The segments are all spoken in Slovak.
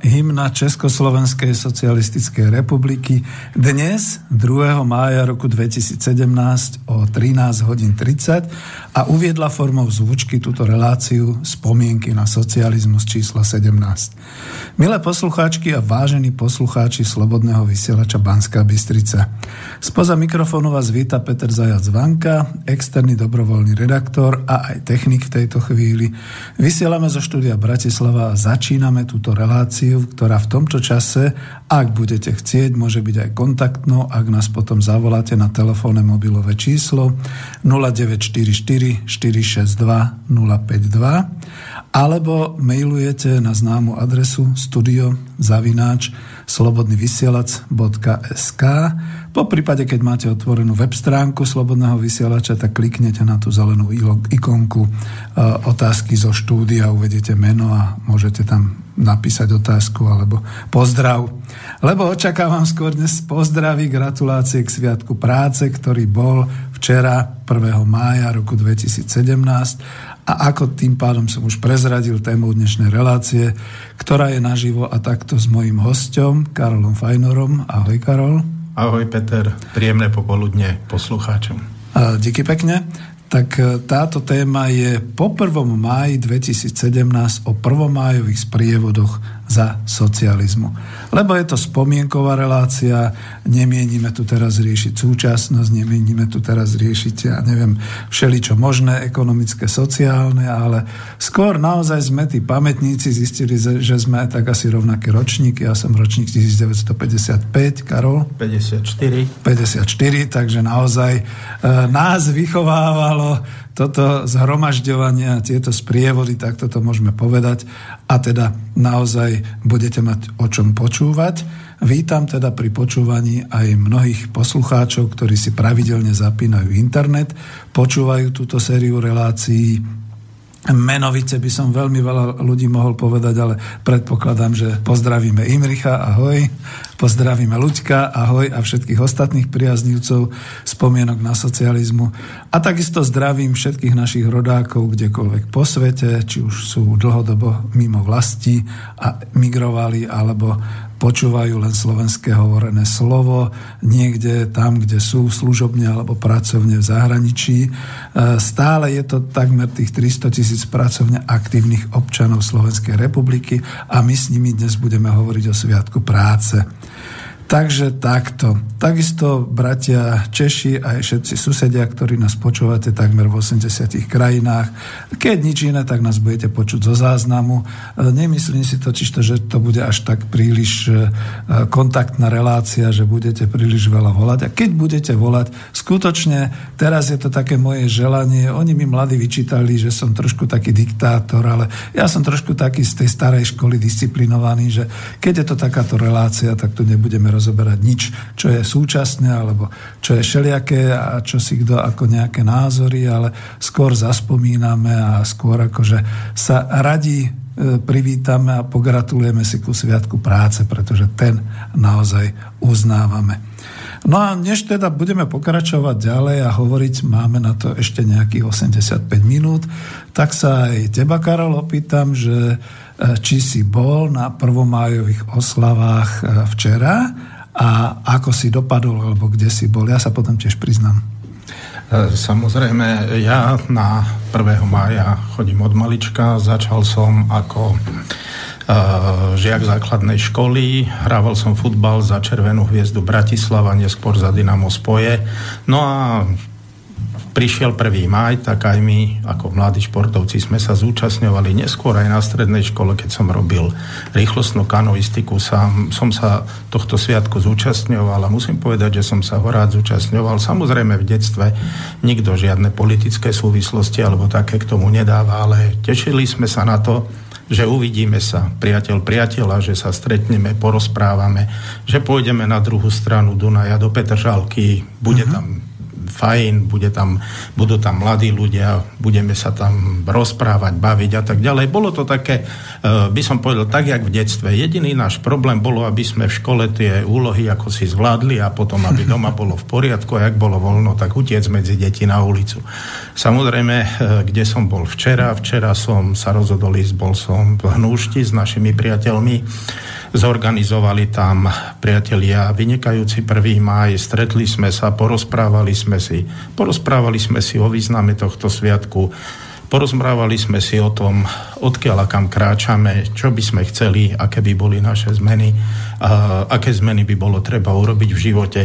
hymna Československej socialistickej republiky dnes, 2. mája roku 2017 o 13 hodín 30 a uviedla formou zvučky túto reláciu spomienky na socializmus číslo 17. Milé poslucháčky a vážení poslucháči Slobodného vysielača Banská Bystrica. Spoza mikrofónu vás víta Peter Zajac Vanka, externý dobrovoľný redaktor a aj technik v tejto chvíli. Vysielame zo štúdia Bratislava a začíname túto reláciu, ktorá v tomto čase, ak budete chcieť, môže byť aj kontaktnou, ak nás potom zavoláte na telefónne mobilové číslo 0944 462 052 alebo mailujete na známu adresu studio zavináč slobodnyvysielac.sk po prípade, keď máte otvorenú web stránku Slobodného vysielača, tak kliknete na tú zelenú ikonku e, otázky zo štúdia, uvedete meno a môžete tam napísať otázku alebo pozdrav. Lebo očakávam skôr dnes pozdravy, gratulácie k Sviatku práce, ktorý bol včera 1. mája roku 2017 a ako tým pádom som už prezradil tému dnešnej relácie, ktorá je naživo a takto s mojím hostom Karolom Fajnorom. Ahoj Karol. Ahoj Peter, príjemné popoludne poslucháčom. Díky pekne. Tak e, táto téma je po 1. máji 2017 o prvomájových sprievodoch za socializmu. Lebo je to spomienková relácia, nemienime tu teraz riešiť súčasnosť, nemienime tu teraz riešiť, ja neviem, všeličo možné, ekonomické, sociálne, ale skôr naozaj sme tí pamätníci zistili, že sme tak asi rovnaké ročníky. Ja som ročník 1955, Karol? 54. 54, takže naozaj e, nás vychovávalo toto zhromažďovanie tieto sprievody, tak toto môžeme povedať. A teda naozaj budete mať o čom počúvať. Vítam teda pri počúvaní aj mnohých poslucháčov, ktorí si pravidelne zapínajú internet, počúvajú túto sériu relácií Menovite by som veľmi veľa ľudí mohol povedať, ale predpokladám, že pozdravíme Imricha, ahoj, pozdravíme Luďka, ahoj a všetkých ostatných priaznivcov spomienok na socializmu. A takisto zdravím všetkých našich rodákov kdekoľvek po svete, či už sú dlhodobo mimo vlasti a migrovali, alebo počúvajú len slovenské hovorené slovo, niekde tam, kde sú služobne alebo pracovne v zahraničí. E, stále je to takmer tých 300 tisíc pracovne aktívnych občanov Slovenskej republiky a my s nimi dnes budeme hovoriť o Sviatku práce. Takže takto. Takisto bratia Češi a aj všetci susedia, ktorí nás počúvate takmer v 80 krajinách. Keď nič iné, tak nás budete počuť zo záznamu. E, nemyslím si to, že to bude až tak príliš e, kontaktná relácia, že budete príliš veľa volať. A keď budete volať, skutočne teraz je to také moje želanie. Oni mi mladí vyčítali, že som trošku taký diktátor, ale ja som trošku taký z tej starej školy disciplinovaný, že keď je to takáto relácia, tak tu nebudeme rozoberať nič, čo je súčasné, alebo čo je všelijaké a čo si kto ako nejaké názory, ale skôr zaspomíname a skôr akože sa radí e, privítame a pogratulujeme si ku Sviatku práce, pretože ten naozaj uznávame. No a než teda budeme pokračovať ďalej a hovoriť, máme na to ešte nejakých 85 minút, tak sa aj teba, Karol, opýtam, že či si bol na prvomájových oslavách e, včera a ako si dopadol, alebo kde si bol. Ja sa potom tiež priznám. E, samozrejme, ja na 1. mája chodím od malička. Začal som ako žiak základnej školy, hrával som futbal za Červenú hviezdu Bratislava, neskôr za Dynamo Spoje. No a prišiel 1. maj, tak aj my ako mladí športovci sme sa zúčastňovali neskôr aj na strednej škole, keď som robil rýchlostnú kanoistiku, sám, som sa tohto sviatku zúčastňoval a musím povedať, že som sa ho rád zúčastňoval. Samozrejme v detstve nikto žiadne politické súvislosti alebo také k tomu nedáva, ale tešili sme sa na to, že uvidíme sa, priateľ priateľa, že sa stretneme, porozprávame, že pôjdeme na druhú stranu Dunaja do Petržalky, bude uh-huh. tam fajn, bude tam, budú tam mladí ľudia, budeme sa tam rozprávať, baviť a tak ďalej. Bolo to také, e, by som povedal, tak, jak v detstve. Jediný náš problém bolo, aby sme v škole tie úlohy ako si zvládli a potom, aby doma bolo v poriadku a jak bolo voľno, tak utiec medzi deti na ulicu. Samozrejme, e, kde som bol včera, včera som sa rozhodol ísť, bol som v Hnúšti s našimi priateľmi Zorganizovali tam priatelia vynikajúci 1. máj, stretli sme sa, porozprávali sme si, porozprávali sme si o význame tohto sviatku, porozprávali sme si o tom, odkiaľ a kam kráčame, čo by sme chceli, aké by boli naše zmeny, a aké zmeny by bolo treba urobiť v živote,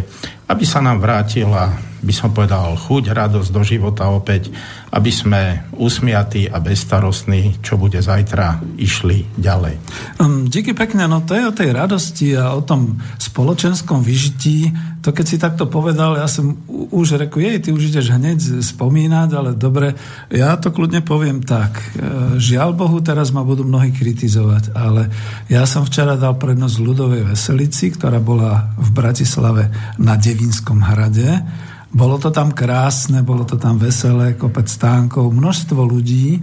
aby sa nám vrátila, by som povedal, chuť, radosť do života opäť, aby sme usmiatí a bezstarostní, čo bude zajtra, išli ďalej. Um, díky pekne, no to je o tej radosti a o tom spoločenskom vyžití. To keď si takto povedal, ja som už reku, jej, ty už ideš hneď spomínať, ale dobre, ja to kľudne poviem tak. E, žiaľ Bohu, teraz ma budú mnohí kritizovať, ale ja som včera dal prednosť ľudovej veselici, ktorá bola v Bratislave na Devinskom hrade bolo to tam krásne, bolo to tam veselé, kopec stánkov, množstvo ľudí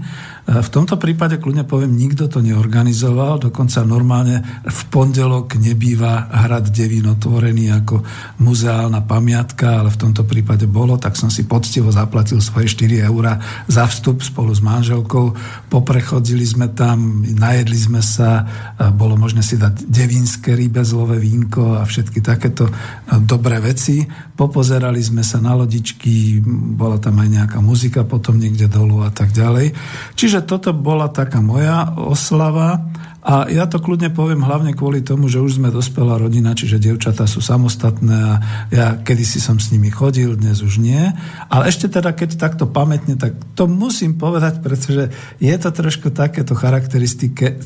v tomto prípade kľudne poviem, nikto to neorganizoval, dokonca normálne v pondelok nebýva hrad Devín otvorený ako muzeálna pamiatka, ale v tomto prípade bolo, tak som si poctivo zaplatil svoje 4 eurá za vstup spolu s manželkou. Poprechodzili sme tam, najedli sme sa, bolo možné si dať devínske rybezlové vínko a všetky takéto e, dobré veci. Popozerali sme sa na lodičky, bola tam aj nejaká muzika potom niekde dolu a tak ďalej. Čiže Čiže toto bola taká moja oslava a ja to kľudne poviem hlavne kvôli tomu, že už sme dospelá rodina, čiže dievčatá sú samostatné a ja kedysi som s nimi chodil, dnes už nie. Ale ešte teda, keď takto pamätne, tak to musím povedať, pretože je to trošku takéto charakteristické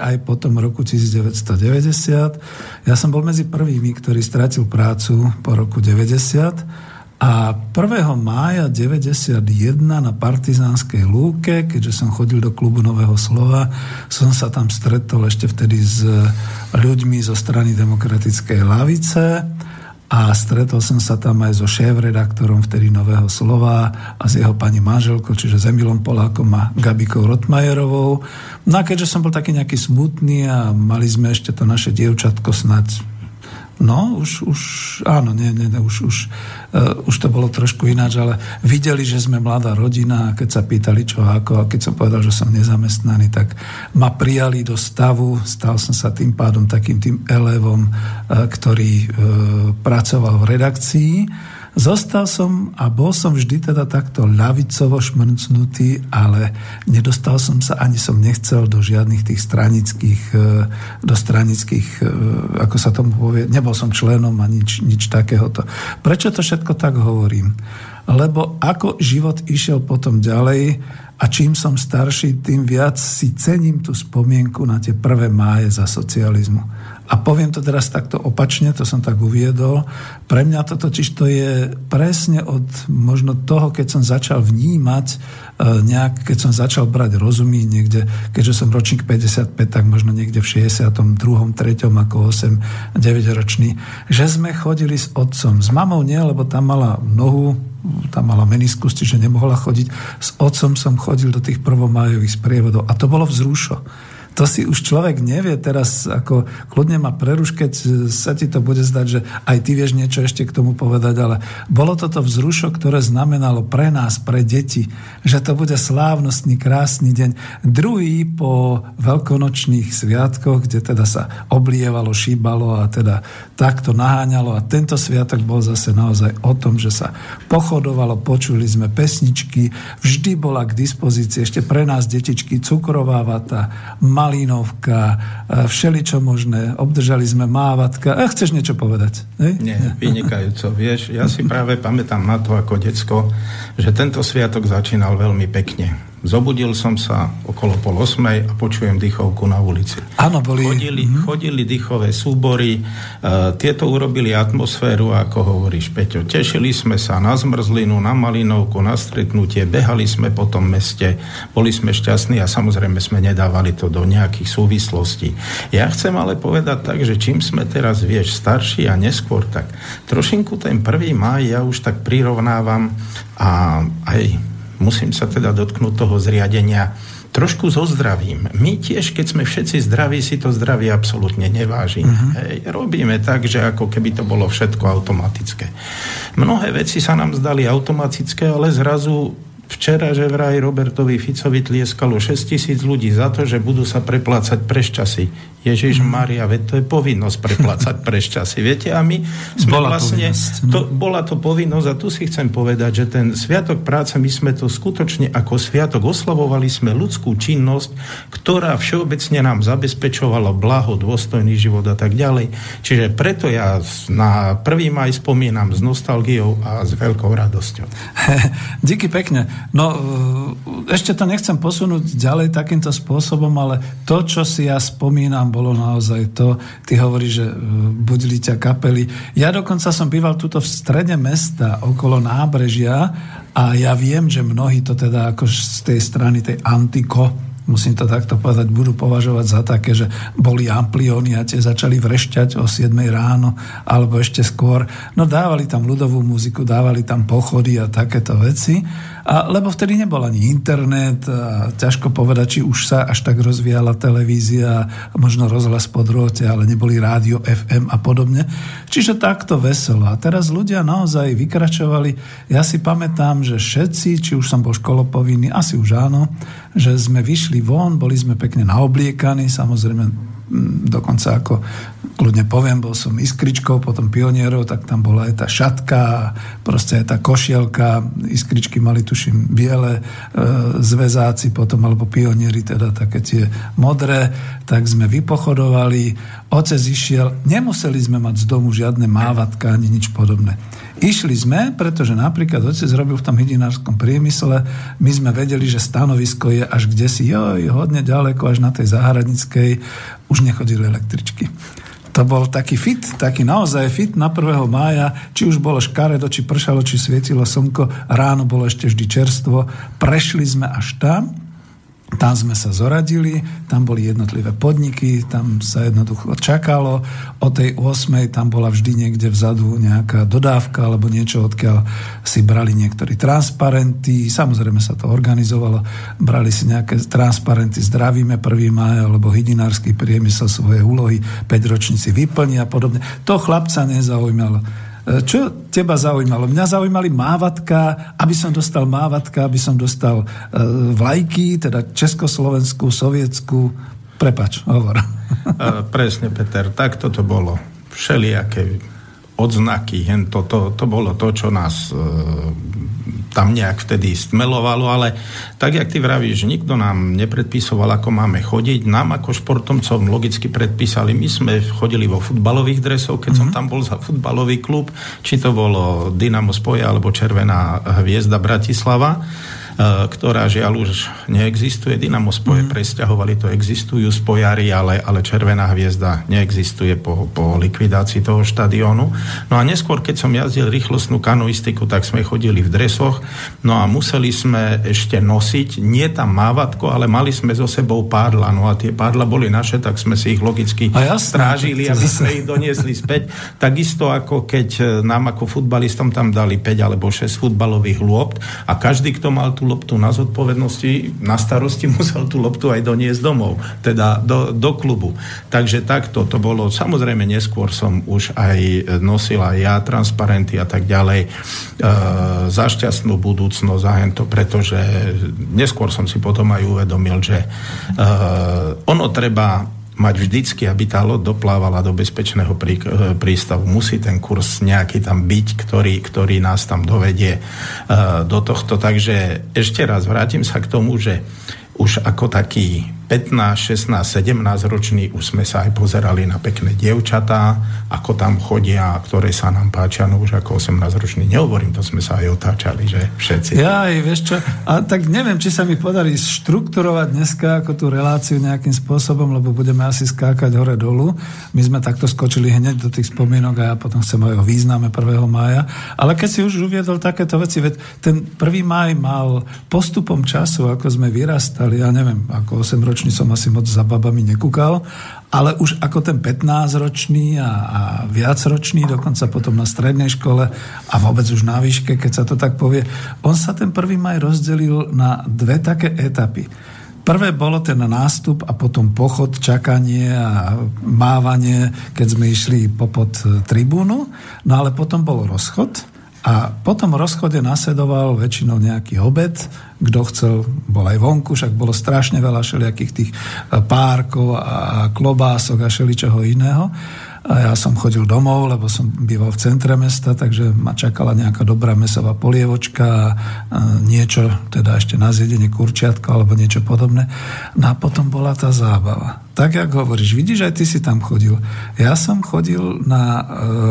aj po tom roku 1990. Ja som bol medzi prvými, ktorý stratil prácu po roku 90 a 1. mája 91 na Partizánskej lúke, keďže som chodil do klubu Nového slova, som sa tam stretol ešte vtedy s ľuďmi zo strany Demokratickej lavice a stretol som sa tam aj so šéf-redaktorom vtedy Nového slova a s jeho pani manželkou, čiže s Polákom a Gabikou Rotmajerovou. No a keďže som bol taký nejaký smutný a mali sme ešte to naše dievčatko snať No, už, už áno, nie, nie, nie už, už, uh, už to bolo trošku ináč, ale videli, že sme mladá rodina a keď sa pýtali čo ako a keď som povedal, že som nezamestnaný, tak ma prijali do stavu, stal som sa tým pádom takým tým elevom, uh, ktorý uh, pracoval v redakcii Zostal som a bol som vždy teda takto ľavicovo šmrncnutý, ale nedostal som sa, ani som nechcel do žiadnych tých stranických, e, do stranických, e, ako sa tomu povie, nebol som členom a nič, nič takéhoto. Prečo to všetko tak hovorím? Lebo ako život išiel potom ďalej a čím som starší, tým viac si cením tú spomienku na tie prvé máje za socializmu. A poviem to teraz takto opačne, to som tak uviedol. Pre mňa to totiž to je presne od možno toho, keď som začal vnímať e, nejak, keď som začal brať rozumy niekde, keďže som ročník 55, tak možno niekde v 62. 3. ako 8, 9 ročný, že sme chodili s otcom. S mamou nie, lebo tam mala nohu, tam mala meniskus, čiže nemohla chodiť. S otcom som chodil do tých prvomájových sprievodov a to bolo vzrušo to si už človek nevie teraz, ako kľudne ma preruš, keď sa ti to bude zdať, že aj ty vieš niečo ešte k tomu povedať, ale bolo toto vzrušo, ktoré znamenalo pre nás, pre deti, že to bude slávnostný, krásny deň. Druhý po veľkonočných sviatkoch, kde teda sa oblievalo, šíbalo a teda takto naháňalo a tento sviatok bol zase naozaj o tom, že sa pochodovalo, počuli sme pesničky, vždy bola k dispozícii ešte pre nás detičky cukrová vata, mal Malínovka, všeličo možné. Obdržali sme mávatka. A chceš niečo povedať? Hej? Nie, vynikajúco. Vieš, ja si práve pamätám na to ako decko, že tento sviatok začínal veľmi pekne Zobudil som sa okolo pol osmej a počujem dýchovku na ulici. Áno, boli... Chodili, mm-hmm. chodili dýchové súbory, uh, tieto urobili atmosféru, ako hovoríš, Peťo. Tešili sme sa na zmrzlinu, na malinovku, na stretnutie, behali sme po tom meste, boli sme šťastní a samozrejme sme nedávali to do nejakých súvislostí. Ja chcem ale povedať tak, že čím sme teraz, vieš, starší a neskôr, tak trošinku ten prvý maj ja už tak prirovnávam a aj musím sa teda dotknúť toho zriadenia trošku so zdravím. My tiež, keď sme všetci zdraví, si to zdravie absolútne nevážime. Uh-huh. Hej, robíme tak, že ako keby to bolo všetko automatické. Mnohé veci sa nám zdali automatické, ale zrazu Včera, že vraj Robertovi Ficovi tlieskalo 6 tisíc ľudí za to, že budú sa preplácať preščasy. Ježiš mhm. Maria, veď to je povinnosť preplácať prešťasy. Viete, a my sme bola vlastne... To, bola to povinnosť a tu si chcem povedať, že ten Sviatok práce, my sme to skutočne ako Sviatok oslavovali sme ľudskú činnosť, ktorá všeobecne nám zabezpečovala blaho, dôstojný život a tak ďalej. Čiže preto ja na prvý maj spomínam s nostalgiou a s veľkou radosťou. Díky pekne. No, e, ešte to nechcem posunúť ďalej takýmto spôsobom, ale to, čo si ja spomínam, bolo naozaj to. Ty hovoríš, že e, budili ťa kapely. Ja dokonca som býval tuto v strede mesta, okolo nábrežia a ja viem, že mnohí to teda ako z tej strany tej antiko musím to takto povedať, budú považovať za také, že boli amplióny a tie začali vrešťať o 7 ráno alebo ešte skôr. No dávali tam ľudovú muziku, dávali tam pochody a takéto veci. A, lebo vtedy nebol ani internet a ťažko povedať, či už sa až tak rozvíjala televízia, možno rozhlas po drôte, ale neboli rádio FM a podobne. Čiže takto veselo. A teraz ľudia naozaj vykračovali. Ja si pamätám, že všetci, či už som bol školopovinný, asi už áno, že sme vyšli von, boli sme pekne naobliekaní, samozrejme dokonca ako kľudne poviem, bol som iskričkou, potom pionierov, tak tam bola aj tá šatka, proste aj tá košielka, iskričky mali tuším biele e, zväzáci potom, alebo pionieri teda také tie modré, tak sme vypochodovali, otec išiel, nemuseli sme mať z domu žiadne mávatka ani nič podobné. Išli sme, pretože napríklad otec robil v tom hydinárskom priemysle, my sme vedeli, že stanovisko je až kde si, joj, hodne ďaleko, až na tej záhradnickej, už nechodili električky. To bol taký fit, taký naozaj fit na 1. mája, či už bolo škaredo, či pršalo, či svietilo slnko, ráno bolo ešte vždy čerstvo, prešli sme až tam, tam sme sa zoradili, tam boli jednotlivé podniky, tam sa jednoducho čakalo. O tej 8. tam bola vždy niekde vzadu nejaká dodávka alebo niečo, odkiaľ si brali niektorí transparenty. Samozrejme sa to organizovalo. Brali si nejaké transparenty Zdravíme 1. maj alebo hydinársky priemysel svoje úlohy 5 ročníci vyplní a podobne. To chlapca nezaujímalo. Čo teba zaujímalo? Mňa zaujímali mávatka, aby som dostal mávatka, aby som dostal e, vlajky, teda Československú, Sovietsku. Prepač, hovor. Presne, Peter, tak toto bolo. Všelijaké odznaky, hen to, to, to bolo to, čo nás e, tam nejak vtedy stmelovalo, ale tak, jak ty vravíš, nikto nám nepredpisoval, ako máme chodiť. Nám ako športomcom logicky predpísali, my sme chodili vo futbalových dresoch, keď mm-hmm. som mhm. tam bol za futbalový klub, či to bolo Dynamo Spoja alebo Červená hviezda Bratislava ktorá žiaľ už neexistuje. Dynamo spoje mm. presťahovali, to existujú spojári, ale, ale Červená hviezda neexistuje po, po likvidácii toho štadiónu. No a neskôr, keď som jazdil rýchlostnú kanoistiku, tak sme chodili v dresoch, no a museli sme ešte nosiť, nie tam mávatko, ale mali sme so sebou pádla, no a tie pádla boli naše, tak sme si ich logicky strážili, aby sme ich doniesli späť. Takisto ako keď nám ako futbalistom tam dali 5 alebo 6 futbalových lôpt a každý, kto mal tú loptu na zodpovednosti, na starosti musel tú loptu aj doniesť domov, teda do, do klubu. Takže takto to bolo. Samozrejme, neskôr som už aj nosil aj ja transparenty a tak ďalej e, za šťastnú budúcnosť a to, pretože neskôr som si potom aj uvedomil, že e, ono treba mať vždycky, aby tá loď doplávala do bezpečného prí, eh, prístavu. Musí ten kurz nejaký tam byť, ktorý, ktorý nás tam dovedie uh, do tohto. Takže ešte raz vrátim sa k tomu, že už ako taký 15, 16, 17 roční už sme sa aj pozerali na pekné dievčatá, ako tam chodia, ktoré sa nám páčia, no už ako 18 roční. Nehovorím, to sme sa aj otáčali, že všetci. Ja aj, vieš čo, a tak neviem, či sa mi podarí štrukturovať dneska ako tú reláciu nejakým spôsobom, lebo budeme asi skákať hore dolu. My sme takto skočili hneď do tých spomienok a ja potom chcem aj o význame 1. mája. Ale keď si už uviedol takéto veci, veď ten 1. máj mal postupom času, ako sme vyrastali, ja neviem, ako 8 roční ročný som asi moc za babami nekúkal, ale už ako ten 15-ročný a, a viacročný, dokonca potom na strednej škole a vôbec už na výške, keď sa to tak povie, on sa ten prvý maj rozdelil na dve také etapy. Prvé bolo ten nástup a potom pochod, čakanie a mávanie, keď sme išli popod tribúnu, no ale potom bol rozchod a potom rozchode nasledoval väčšinou nejaký obed, kto chcel, bol aj vonku, však bolo strašne veľa všelijakých tých eh, párkov a klobások a všeličoho iného. A ja som chodil domov, lebo som býval v centre mesta, takže ma čakala nejaká dobrá mesová polievočka a niečo, teda ešte na zjedenie kurčiatka alebo niečo podobné. No a potom bola tá zábava tak, ako hovoríš, vidíš, aj ty si tam chodil. Ja som chodil na e,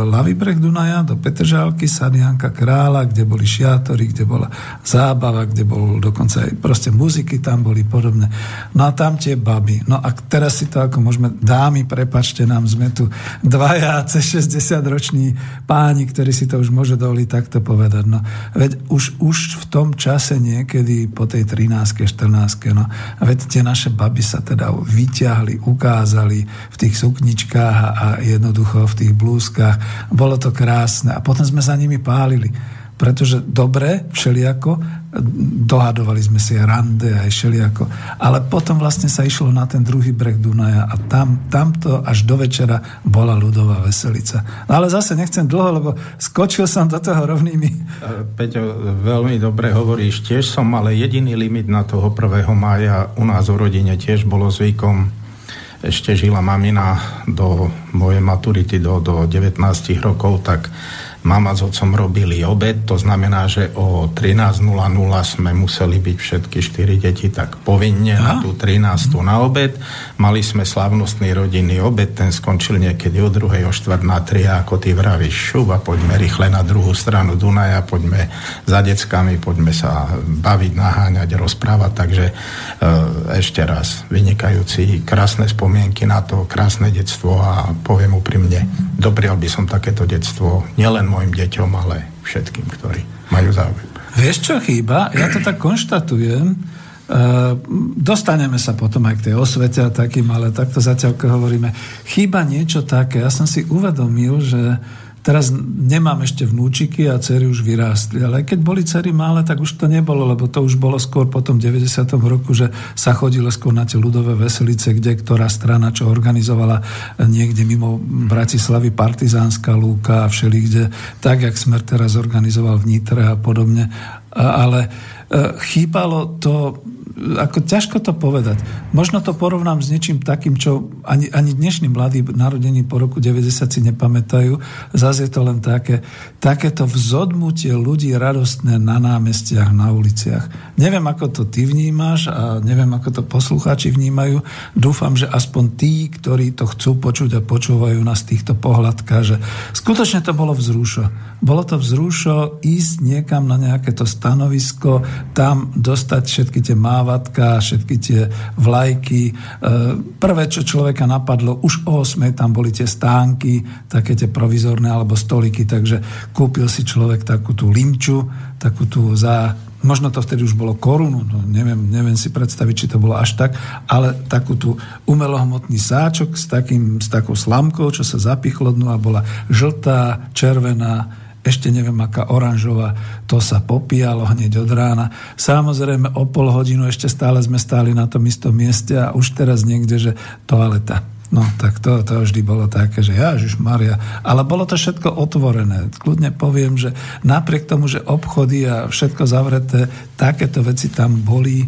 ľavý breh Dunaja, do Petržálky, Sadianka Krála, kde boli šiatory, kde bola zábava, kde bol dokonca aj proste muziky tam boli podobné. No a tam tie baby. No a teraz si to ako môžeme, dámy, prepačte nám, sme tu dvaja cez 60 roční páni, ktorí si to už môže dovoliť takto povedať. No, veď už, už v tom čase niekedy po tej 13 14 no, veď tie naše baby sa teda vyťahli ukázali v tých sukničkách a jednoducho v tých blúzkach. Bolo to krásne. A potom sme za nimi pálili. Pretože dobre, všeliako, dohadovali sme si rande aj všeliako. Ale potom vlastne sa išlo na ten druhý breh Dunaja a tam, tamto až do večera bola ľudová veselica. No ale zase nechcem dlho, lebo skočil som do toho rovnými. Peťo, veľmi dobre hovoríš. Tiež som mal jediný limit na toho 1. mája. U nás v rodine tiež bolo zvykom ešte žila mamina do mojej maturity do, do 19 rokov, tak mama s otcom robili obed, to znamená, že o 13.00 sme museli byť všetky štyri deti tak povinne a? na tú 13. na obed. Mali sme slavnostný rodinný obed, ten skončil niekedy o druhej, o štvrt na tri ako ty vravíš, šup a poďme rýchle na druhú stranu Dunaja, poďme za deckami, poďme sa baviť, naháňať, rozprávať, takže e, ešte raz, vynikajúci, krásne spomienky na to, krásne detstvo a poviem úprimne, doprial by som takéto detstvo nielen mojim deťom, ale všetkým, ktorí majú záujem. Vieš, čo chýba? Ja to tak konštatujem. Uh, dostaneme sa potom aj k tej osvete a takým, ale takto zatiaľ, hovoríme, chýba niečo také. Ja som si uvedomil, že Teraz nemám ešte vnúčiky a cery už vyrástli, ale keď boli cery malé, tak už to nebolo, lebo to už bolo skôr po tom 90. roku, že sa chodilo skôr na tie ľudové veselice, kde ktorá strana čo organizovala niekde mimo Bratislavy partizánska lúka a všeli kde, tak, jak Smer teraz organizoval v Nitre a podobne. Ale e, chýbalo to ako ťažko to povedať. Možno to porovnám s niečím takým, čo ani, ani dnešní mladí narodení po roku 90 si nepamätajú. Zase je to len také, takéto vzodmutie ľudí radostné na námestiach, na uliciach. Neviem, ako to ty vnímaš a neviem, ako to poslucháči vnímajú. Dúfam, že aspoň tí, ktorí to chcú počuť a počúvajú nás týchto pohľadka, že skutočne to bolo vzrušo. Bolo to vzrušo ísť niekam na nejaké to stanovisko, tam dostať všetky tie máva kravatka, všetky tie vlajky. E, prvé, čo človeka napadlo, už o 8 tam boli tie stánky, také tie provizorné alebo stoliky, takže kúpil si človek takú tú limču, takú tú za možno to vtedy už bolo korunu, no neviem, neviem si predstaviť, či to bolo až tak, ale takú tú umelohmotný sáčok s, takým, s takou slamkou, čo sa zapichlo dnu a bola žltá, červená, ešte neviem aká oranžová, to sa popíjalo hneď od rána. Samozrejme o pol hodinu ešte stále sme stáli na tom istom mieste a už teraz niekde, že toaleta. No, tak to, to vždy bolo také, že Ježiš Maria. Ale bolo to všetko otvorené. Kľudne poviem, že napriek tomu, že obchody a všetko zavreté, takéto veci tam boli. E,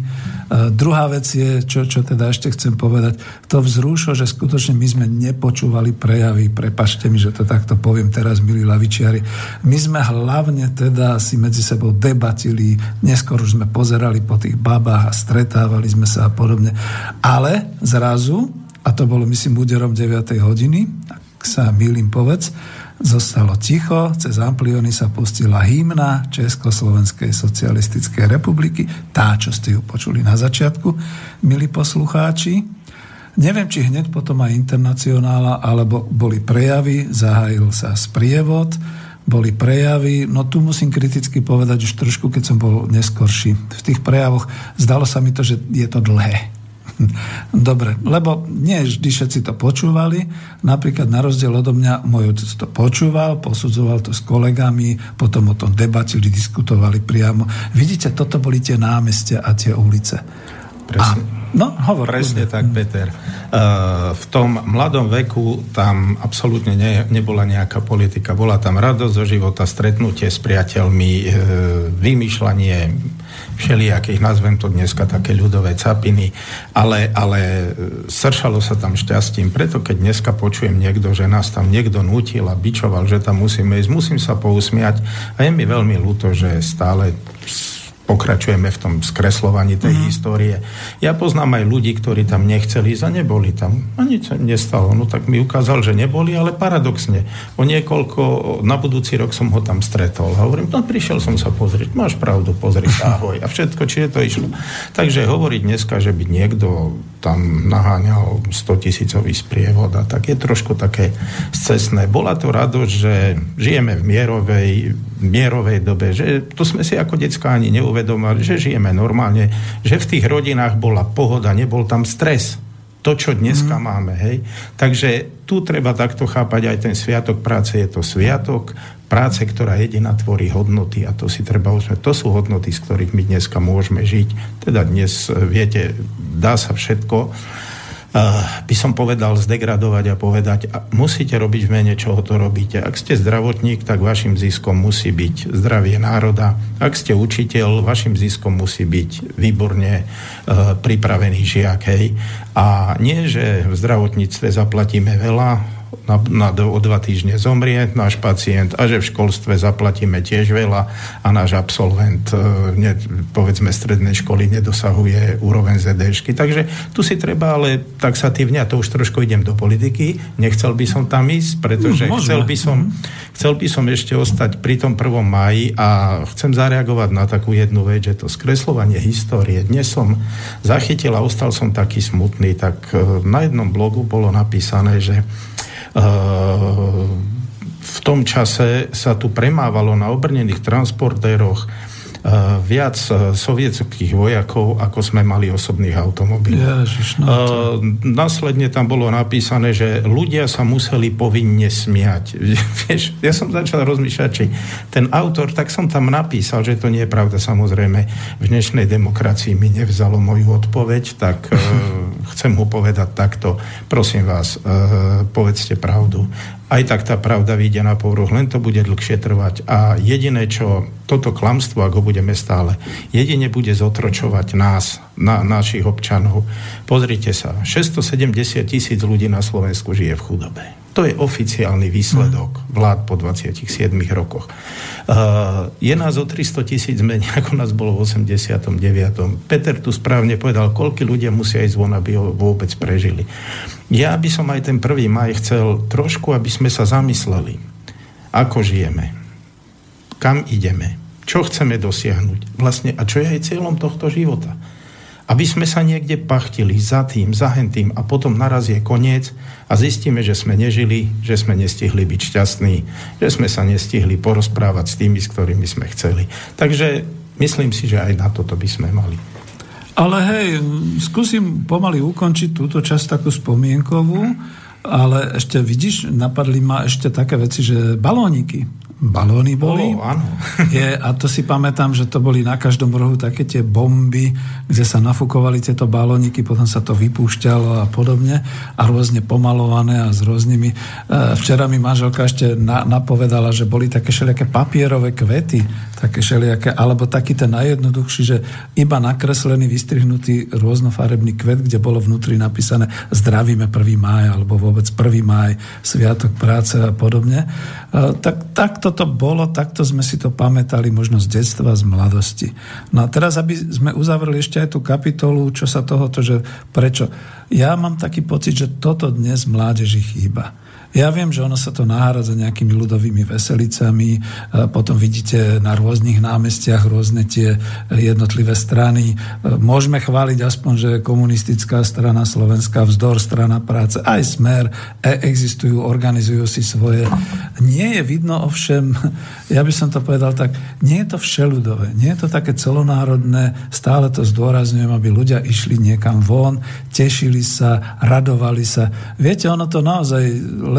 druhá vec je, čo, čo teda ešte chcem povedať, to vzrušo, že skutočne my sme nepočúvali prejavy, prepašte mi, že to takto poviem teraz, milí lavičiari. My sme hlavne teda si medzi sebou debatili, neskôr už sme pozerali po tých babách a stretávali sme sa a podobne. Ale zrazu a to bolo myslím úderom 9. hodiny, ak sa milím povedz, zostalo ticho, cez ampliony sa pustila hymna Československej socialistickej republiky, tá, čo ste ju počuli na začiatku, milí poslucháči. Neviem, či hneď potom aj internacionála, alebo boli prejavy, zahájil sa sprievod, boli prejavy, no tu musím kriticky povedať už trošku, keď som bol neskorší. V tých prejavoch zdalo sa mi to, že je to dlhé Dobre, lebo nie vždy všetci to počúvali. Napríklad na rozdiel odo mňa môj otec to počúval, posudzoval to s kolegami, potom o tom debatili, diskutovali priamo. Vidíte, toto boli tie námestia a tie ulice. Presne. A, no, hovor. Presne tak, Peter. Uh, v tom mladom veku tam absolútne ne, nebola nejaká politika. Bola tam radosť zo života, stretnutie s priateľmi, uh, vymýšľanie všelijakých, nazvem to dneska také ľudové capiny, ale, ale sršalo sa tam šťastím. Preto keď dneska počujem niekto, že nás tam niekto nutil a bičoval, že tam musíme ísť, musím sa pousmiať. A je mi veľmi ľúto, že stále pokračujeme v tom skreslovaní tej mm. histórie. Ja poznám aj ľudí, ktorí tam nechceli ísť a neboli tam. A nič sa nestalo. No tak mi ukázal, že neboli, ale paradoxne. O niekoľko, na budúci rok som ho tam stretol. A hovorím, no prišiel som sa pozrieť. Máš pravdu, pozri sa, ahoj. A všetko, či je to išlo. Takže hovoriť dneska, že by niekto tam naháňal 100 tisícový sprievod a tak je trošku také scesné. Bola to radosť, že žijeme v mierovej, mierovej dobe, že to sme si ako decka ani neuvedomali, že žijeme normálne, že v tých rodinách bola pohoda, nebol tam stres. To, čo dneska mm. máme, hej. Takže tu treba takto chápať aj ten sviatok práce, je to sviatok práce, ktorá jediná tvorí hodnoty a to si treba uzmieť. To sú hodnoty, z ktorých my dneska môžeme žiť. Teda dnes, viete, dá sa všetko by som povedal, zdegradovať a povedať, musíte robiť v mene, čo to robíte. Ak ste zdravotník, tak vašim ziskom musí byť zdravie národa. Ak ste učiteľ, vašim ziskom musí byť výborne uh, pripravený žiak. Hej. A nie, že v zdravotníctve zaplatíme veľa, na, na, o dva týždne zomrie náš pacient a že v školstve zaplatíme tiež veľa a náš absolvent, e, ne, povedzme, strednej školy nedosahuje úroveň ZDŠky. Takže tu si treba ale taxatívne, a to už trošku idem do politiky, nechcel by som tam ísť, pretože no, chcel, by som, mhm. chcel by som ešte ostať pri tom 1. máji a chcem zareagovať na takú jednu vec, že to skreslovanie histórie. Dnes som zachytil a ostal som taký smutný, tak e, na jednom blogu bolo napísané, že v tom čase sa tu premávalo na obrnených transportéroch Eh, viac eh, sovietských vojakov, ako sme mali osobných automobilov. Ježiš, no to... Následne tam bolo napísané, že ľudia sa museli povinne smiať. Vieš, ja som začal rozmýšľať, či ten autor, tak som tam napísal, že to nie je pravda. Samozrejme, v dnešnej demokracii mi nevzalo moju odpoveď, tak chcem mu povedať takto. Prosím vás, povedzte pravdu aj tak tá pravda vyjde na povrch, len to bude dlhšie trvať. A jediné, čo toto klamstvo, ak ho budeme stále, jedine bude zotročovať nás, na, našich občanov. Pozrite sa, 670 tisíc ľudí na Slovensku žije v chudobe. To je oficiálny výsledok mm. vlád po 27 rokoch. Uh, je nás o 300 tisíc menej, ako nás bolo v 89. Peter tu správne povedal, koľko ľudia musia ísť von, aby ho vôbec prežili. Ja by som aj ten 1. maj chcel trošku, aby sme sa zamysleli, ako žijeme, kam ideme, čo chceme dosiahnuť vlastne a čo je aj cieľom tohto života. Aby sme sa niekde pachtili za tým, za hentým a potom naraz je koniec a zistíme, že sme nežili, že sme nestihli byť šťastní, že sme sa nestihli porozprávať s tými, s ktorými sme chceli. Takže myslím si, že aj na toto by sme mali. Ale hej, skúsim pomaly ukončiť túto časť takú spomienkovú, ale ešte vidíš, napadli ma ešte také veci, že balóniky. Balóny boli. O, áno. Je, a to si pamätám, že to boli na každom rohu také tie bomby, kde sa nafúkovali tieto balóniky, potom sa to vypúšťalo a podobne a rôzne pomalované a s rôznymi. E, včera mi manželka ešte na, napovedala, že boli také všelijaké papierové kvety, také všelijaké, alebo taký ten najjednoduchší, že iba nakreslený, vystrihnutý rôznofarebný kvet, kde bolo vnútri napísané zdravíme 1. máj, alebo vôbec 1. máj, sviatok práce a podobne. E, tak, takto to bolo, takto sme si to pamätali možno z detstva, z mladosti. No a teraz, aby sme uzavreli ešte aj tú kapitolu, čo sa tohoto, že prečo. Ja mám taký pocit, že toto dnes mládeži chýba. Ja viem, že ono sa to nahádza nejakými ľudovými veselicami, potom vidíte na rôznych námestiach rôzne tie jednotlivé strany. Môžeme chváliť aspoň, že komunistická strana Slovenská, vzdor strana práce, aj smer, e, existujú, organizujú si svoje. Nie je vidno ovšem, ja by som to povedal tak, nie je to všeludové, nie je to také celonárodné, stále to zdôrazňujem, aby ľudia išli niekam von, tešili sa, radovali sa. Viete, ono to naozaj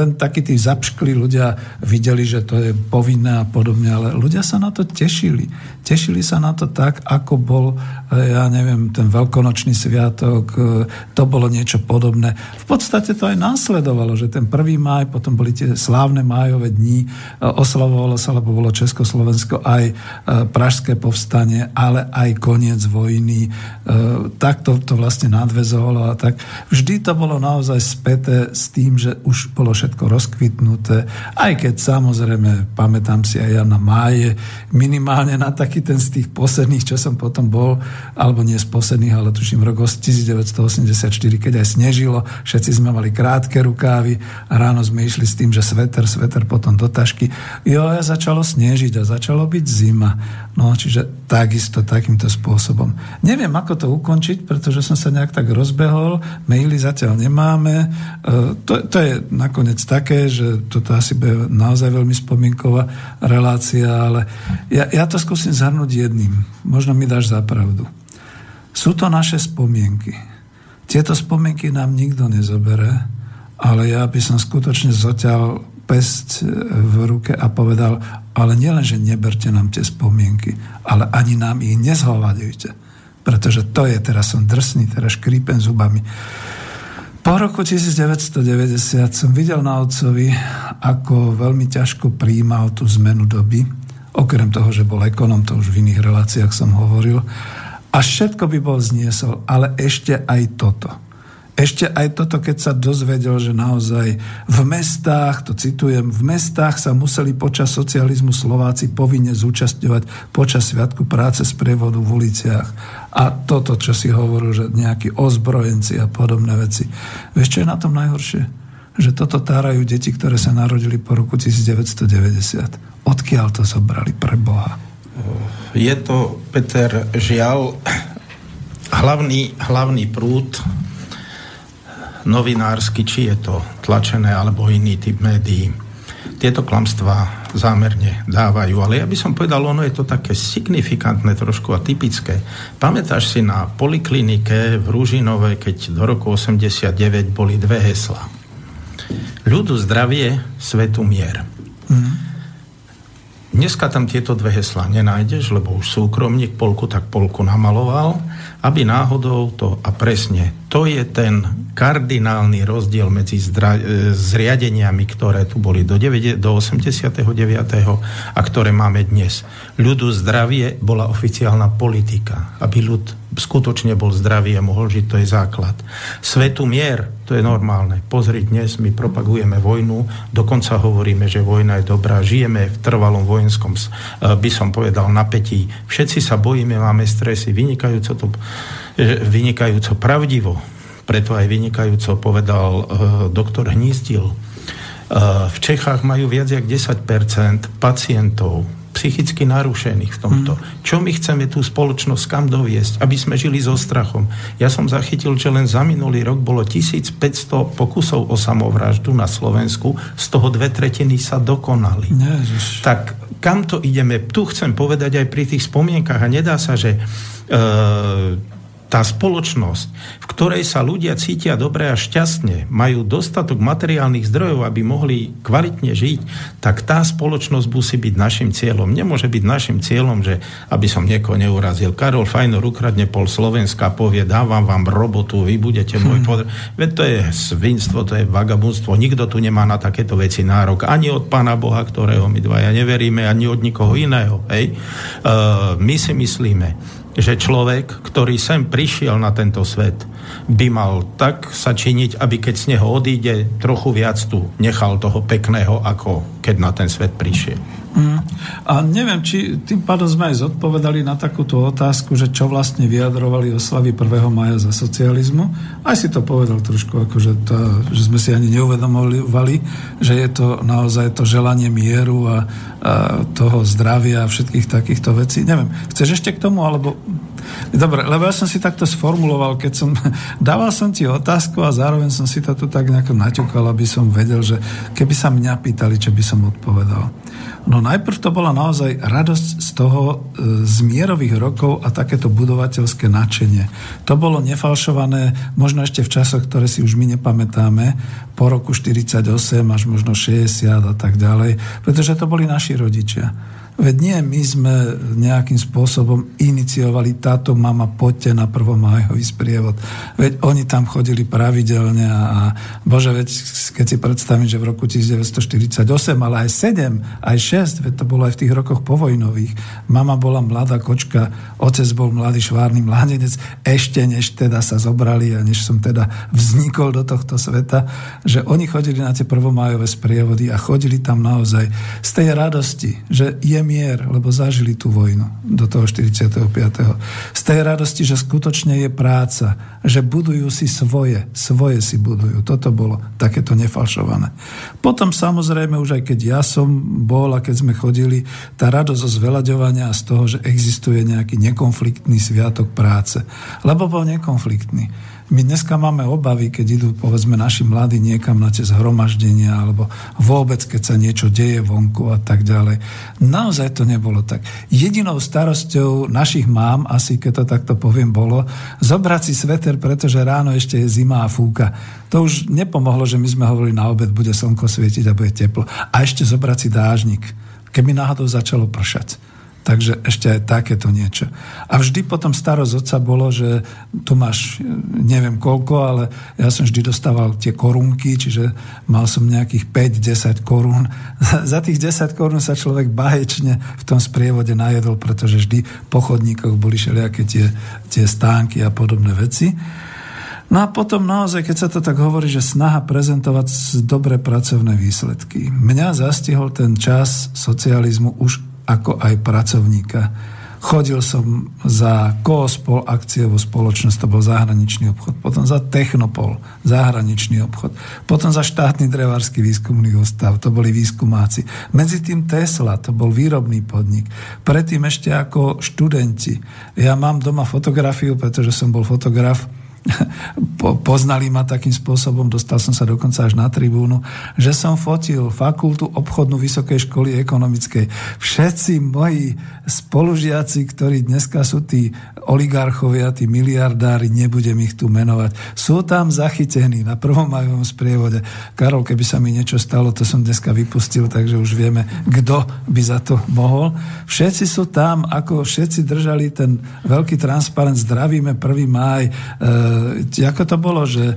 len takí tí zapškli ľudia videli, že to je povinné a podobne, ale ľudia sa na to tešili. Tešili sa na to tak, ako bol, e, ja neviem, ten veľkonočný sviatok, e, to bolo niečo podobné. V podstate to aj následovalo, že ten 1. máj, potom boli tie slávne májové dní, e, oslavovalo sa, lebo bolo Československo aj Pražské povstanie, ale aj koniec vojny. Tak to, to vlastne nadvezovalo a tak. Vždy to bolo naozaj späté s tým, že už bolo všetko všetko rozkvitnuté, aj keď samozrejme, pamätám si aj ja na máje, minimálne na taký ten z tých posledných, čo som potom bol, alebo nie z posledných, ale tuším rok 1984, keď aj snežilo, všetci sme mali krátke rukávy a ráno sme išli s tým, že sveter, sveter potom do tašky. Jo, a začalo snežiť a začalo byť zima. No, čiže takisto, takýmto spôsobom. Neviem, ako to ukončiť, pretože som sa nejak tak rozbehol, maily zatiaľ nemáme. E, to, to je nakoniec také, že toto asi bude naozaj veľmi spomienková relácia, ale ja, ja to skúsim zhrnúť jedným. Možno mi dáš za pravdu. Sú to naše spomienky. Tieto spomienky nám nikto nezobere, ale ja by som skutočne zoťal pesť v ruke a povedal, ale nielen, že neberte nám tie spomienky, ale ani nám ich nezhovadujte. Pretože to je, teraz som drsný, teraz škrípem zubami. Po roku 1990 som videl na otcovi, ako veľmi ťažko príjmal tú zmenu doby. Okrem toho, že bol ekonom, to už v iných reláciách som hovoril. A všetko by bol zniesol, ale ešte aj toto – ešte aj toto, keď sa dozvedel, že naozaj v mestách, to citujem, v mestách sa museli počas socializmu Slováci povinne zúčastňovať počas Sviatku práce z prievodu v uliciach. A toto, čo si hovoril, že nejakí ozbrojenci a podobné veci. Vieš, čo je na tom najhoršie? Že toto tárajú deti, ktoré sa narodili po roku 1990. Odkiaľ to zobrali pre Boha? Je to, Peter, žiaľ, hlavný, hlavný prúd novinársky, či je to tlačené alebo iný typ médií. Tieto klamstvá zámerne dávajú, ale ja by som povedal, ono je to také signifikantné trošku a typické. Pamätáš si na poliklinike v Rúžinove, keď do roku 89 boli dve hesla. Ľudu zdravie, svetu mier. Mm. Dneska tam tieto dve heslá nenájdeš, lebo už súkromník polku tak polku namaloval, aby náhodou to, a presne, to je ten kardinálny rozdiel medzi zdra, e, zriadeniami, ktoré tu boli do, 9, do 89. a ktoré máme dnes. Ľudu zdravie bola oficiálna politika, aby ľud skutočne bol zdravý a mohol žiť, to je základ. Svetu mier, to je normálne. Pozri, dnes my propagujeme vojnu, dokonca hovoríme, že vojna je dobrá, žijeme v trvalom vojenskom, e, by som povedal, napätí. Všetci sa bojíme, máme stresy, vynikajúco to vynikajúco pravdivo, preto aj vynikajúco povedal uh, doktor Hnízdil. Uh, v Čechách majú viac jak 10% pacientov psychicky narušených v tomto. Hmm. Čo my chceme tú spoločnosť kam doviesť, aby sme žili so strachom? Ja som zachytil, že len za minulý rok bolo 1500 pokusov o samovraždu na Slovensku, z toho dve tretiny sa dokonali. Ježiš. Tak kam to ideme? Tu chcem povedať aj pri tých spomienkach a nedá sa, že uh, tá spoločnosť, v ktorej sa ľudia cítia dobre a šťastne, majú dostatok materiálnych zdrojov, aby mohli kvalitne žiť, tak tá spoločnosť musí byť našim cieľom. Nemôže byť našim cieľom, že aby som niekoho neurazil. Karol Fajnor ukradne pol Slovenska povie, dávam vám robotu, vy budete môj hmm. podr... Veď to je svinstvo, to je vagabundstvo. Nikto tu nemá na takéto veci nárok. Ani od Pána Boha, ktorého my dvaja neveríme, ani od nikoho iného. Hej? Uh, my si myslíme, že človek, ktorý sem prišiel na tento svet, by mal tak sa činiť, aby keď z neho odíde, trochu viac tu nechal toho pekného, ako keď na ten svet prišiel. Mm. A neviem, či tým pádom sme aj zodpovedali na takúto otázku, že čo vlastne vyjadrovali oslavy 1. maja za socializmu. Aj si to povedal trošku, akože to, že sme si ani neuvedomovali, že je to naozaj to želanie mieru a, a toho zdravia a všetkých takýchto vecí. Neviem, chceš ešte k tomu, alebo... Dobre, lebo ja som si takto sformuloval, keď som... Dával som ti otázku a zároveň som si to tu tak nejako naťukal, aby som vedel, že keby sa mňa pýtali, čo by som odpovedal. No najprv to bola naozaj radosť z toho e, z mierových rokov a takéto budovateľské nadšenie. To bolo nefalšované možno ešte v časoch, ktoré si už my nepamätáme, po roku 48 až možno 60 a tak ďalej, pretože to boli naši rodičia. Veď nie, my sme nejakým spôsobom iniciovali táto mama, poďte na prvomájový sprievod. Veď oni tam chodili pravidelne a bože, veď keď si predstavím, že v roku 1948, ale aj 7, aj 6, veď to bolo aj v tých rokoch povojnových. Mama bola mladá kočka, otec bol mladý švárny mladenec, ešte než teda sa zobrali a než som teda vznikol do tohto sveta, že oni chodili na tie prvomájové sprievody a chodili tam naozaj z tej radosti, že je mier, lebo zažili tú vojnu do toho 45. Z tej radosti, že skutočne je práca, že budujú si svoje, svoje si budujú. Toto bolo takéto nefalšované. Potom samozrejme už aj keď ja som bol a keď sme chodili, tá radosť zo zveľaďovania a z toho, že existuje nejaký nekonfliktný sviatok práce. Lebo bol nekonfliktný. My dneska máme obavy, keď idú povedzme naši mladí niekam na tie zhromaždenia alebo vôbec, keď sa niečo deje vonku a tak ďalej. Naozaj to nebolo tak. Jedinou starosťou našich mám, asi keď to takto poviem, bolo zobrať si sveter, pretože ráno ešte je zima a fúka. To už nepomohlo, že my sme hovorili na obed, bude slnko svietiť a bude teplo. A ešte zobrať si dážnik, keby náhodou začalo pršať. Takže ešte aj takéto niečo. A vždy potom starosť otca bolo, že tu máš neviem koľko, ale ja som vždy dostával tie korunky, čiže mal som nejakých 5-10 korún. Za tých 10 korún sa človek báječne v tom sprievode najedol, pretože vždy po chodníkoch boli všelijaké tie, tie stánky a podobné veci. No a potom naozaj, keď sa to tak hovorí, že snaha prezentovať dobré pracovné výsledky. Mňa zastihol ten čas socializmu už ako aj pracovníka. Chodil som za Koospol akciovú spoločnosť, to bol zahraničný obchod, potom za Technopol, zahraničný obchod, potom za štátny drevársky výskumný ústav, to boli výskumáci. Medzi tým Tesla, to bol výrobný podnik. Predtým ešte ako študenti. Ja mám doma fotografiu, pretože som bol fotograf, poznali ma takým spôsobom, dostal som sa dokonca až na tribúnu, že som fotil fakultu obchodnú Vysokej školy ekonomickej. Všetci moji spolužiaci, ktorí dneska sú tí oligarchovia, tí miliardári, nebudem ich tu menovať, sú tam zachytení na prvom majovom sprievode. Karol, keby sa mi niečo stalo, to som dneska vypustil, takže už vieme, kto by za to mohol. Všetci sú tam, ako všetci držali ten veľký transparent Zdravíme 1. máj, e, ako to bolo, že e,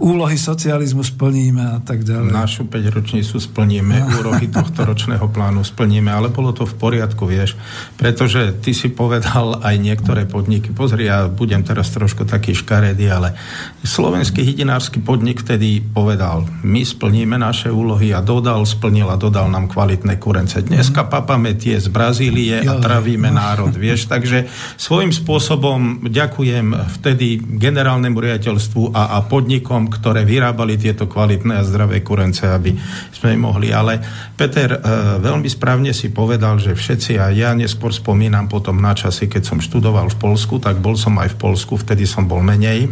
úlohy socializmu splníme a tak ďalej? Našu 5-ročnicu splníme, no. tohto ročného plánu splníme, ale bolo to v poriadku, vieš, pretože ty si povedal aj niektoré podniky. Pozri, ja budem teraz trošku taký škaredý, ale slovenský hydinársky podnik vtedy povedal, my splníme naše úlohy a dodal, splnil a dodal nám kvalitné kurence. Dneska mm. papame tie z Brazílie a travíme národ, vieš, takže svojím spôsobom ďakujem vtedy generálne generálnemu riaditeľstvu a, a podnikom, ktoré vyrábali tieto kvalitné a zdravé kurence, aby sme mohli. Ale Peter e, veľmi správne si povedal, že všetci, a ja neskôr spomínam potom na časy, keď som študoval v Polsku, tak bol som aj v Polsku, vtedy som bol menej e,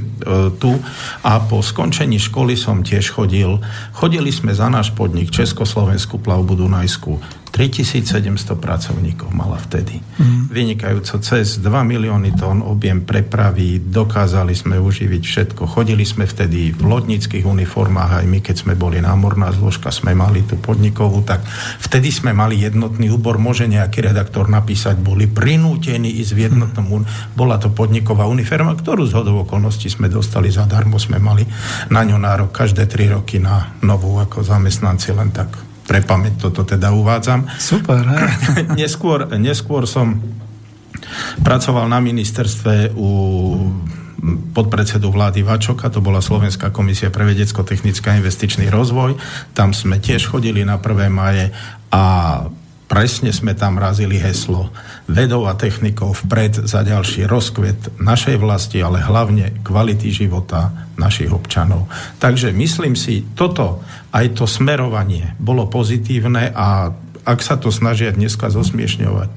tu a po skončení školy som tiež chodil. Chodili sme za náš podnik Československú plavbu Dunajskú 3700 pracovníkov mala vtedy. Mm. Vynikajúco cez 2 milióny tón objem prepravy, dokázali sme uživiť všetko. Chodili sme vtedy v lodnických uniformách, aj my, keď sme boli námorná zložka, sme mali tú podnikovú, tak vtedy sme mali jednotný úbor. Môže nejaký redaktor napísať, boli prinútení ísť v jednotnom un... Bola to podniková uniforma, ktorú z hodov okolností sme dostali zadarmo, sme mali na ňu nárok každé 3 roky na novú ako zamestnanci, len tak pre pamäť toto teda uvádzam. Super, neskôr, neskôr som pracoval na ministerstve u podpredsedu vlády Vačoka, to bola Slovenská komisia pre vedecko-technický a investičný rozvoj. Tam sme tiež chodili na 1. maje a presne sme tam razili heslo vedou a technikou vpred za ďalší rozkvet našej vlasti, ale hlavne kvality života našich občanov. Takže myslím si, toto, aj to smerovanie bolo pozitívne a ak sa to snažia dneska zosmiešňovať,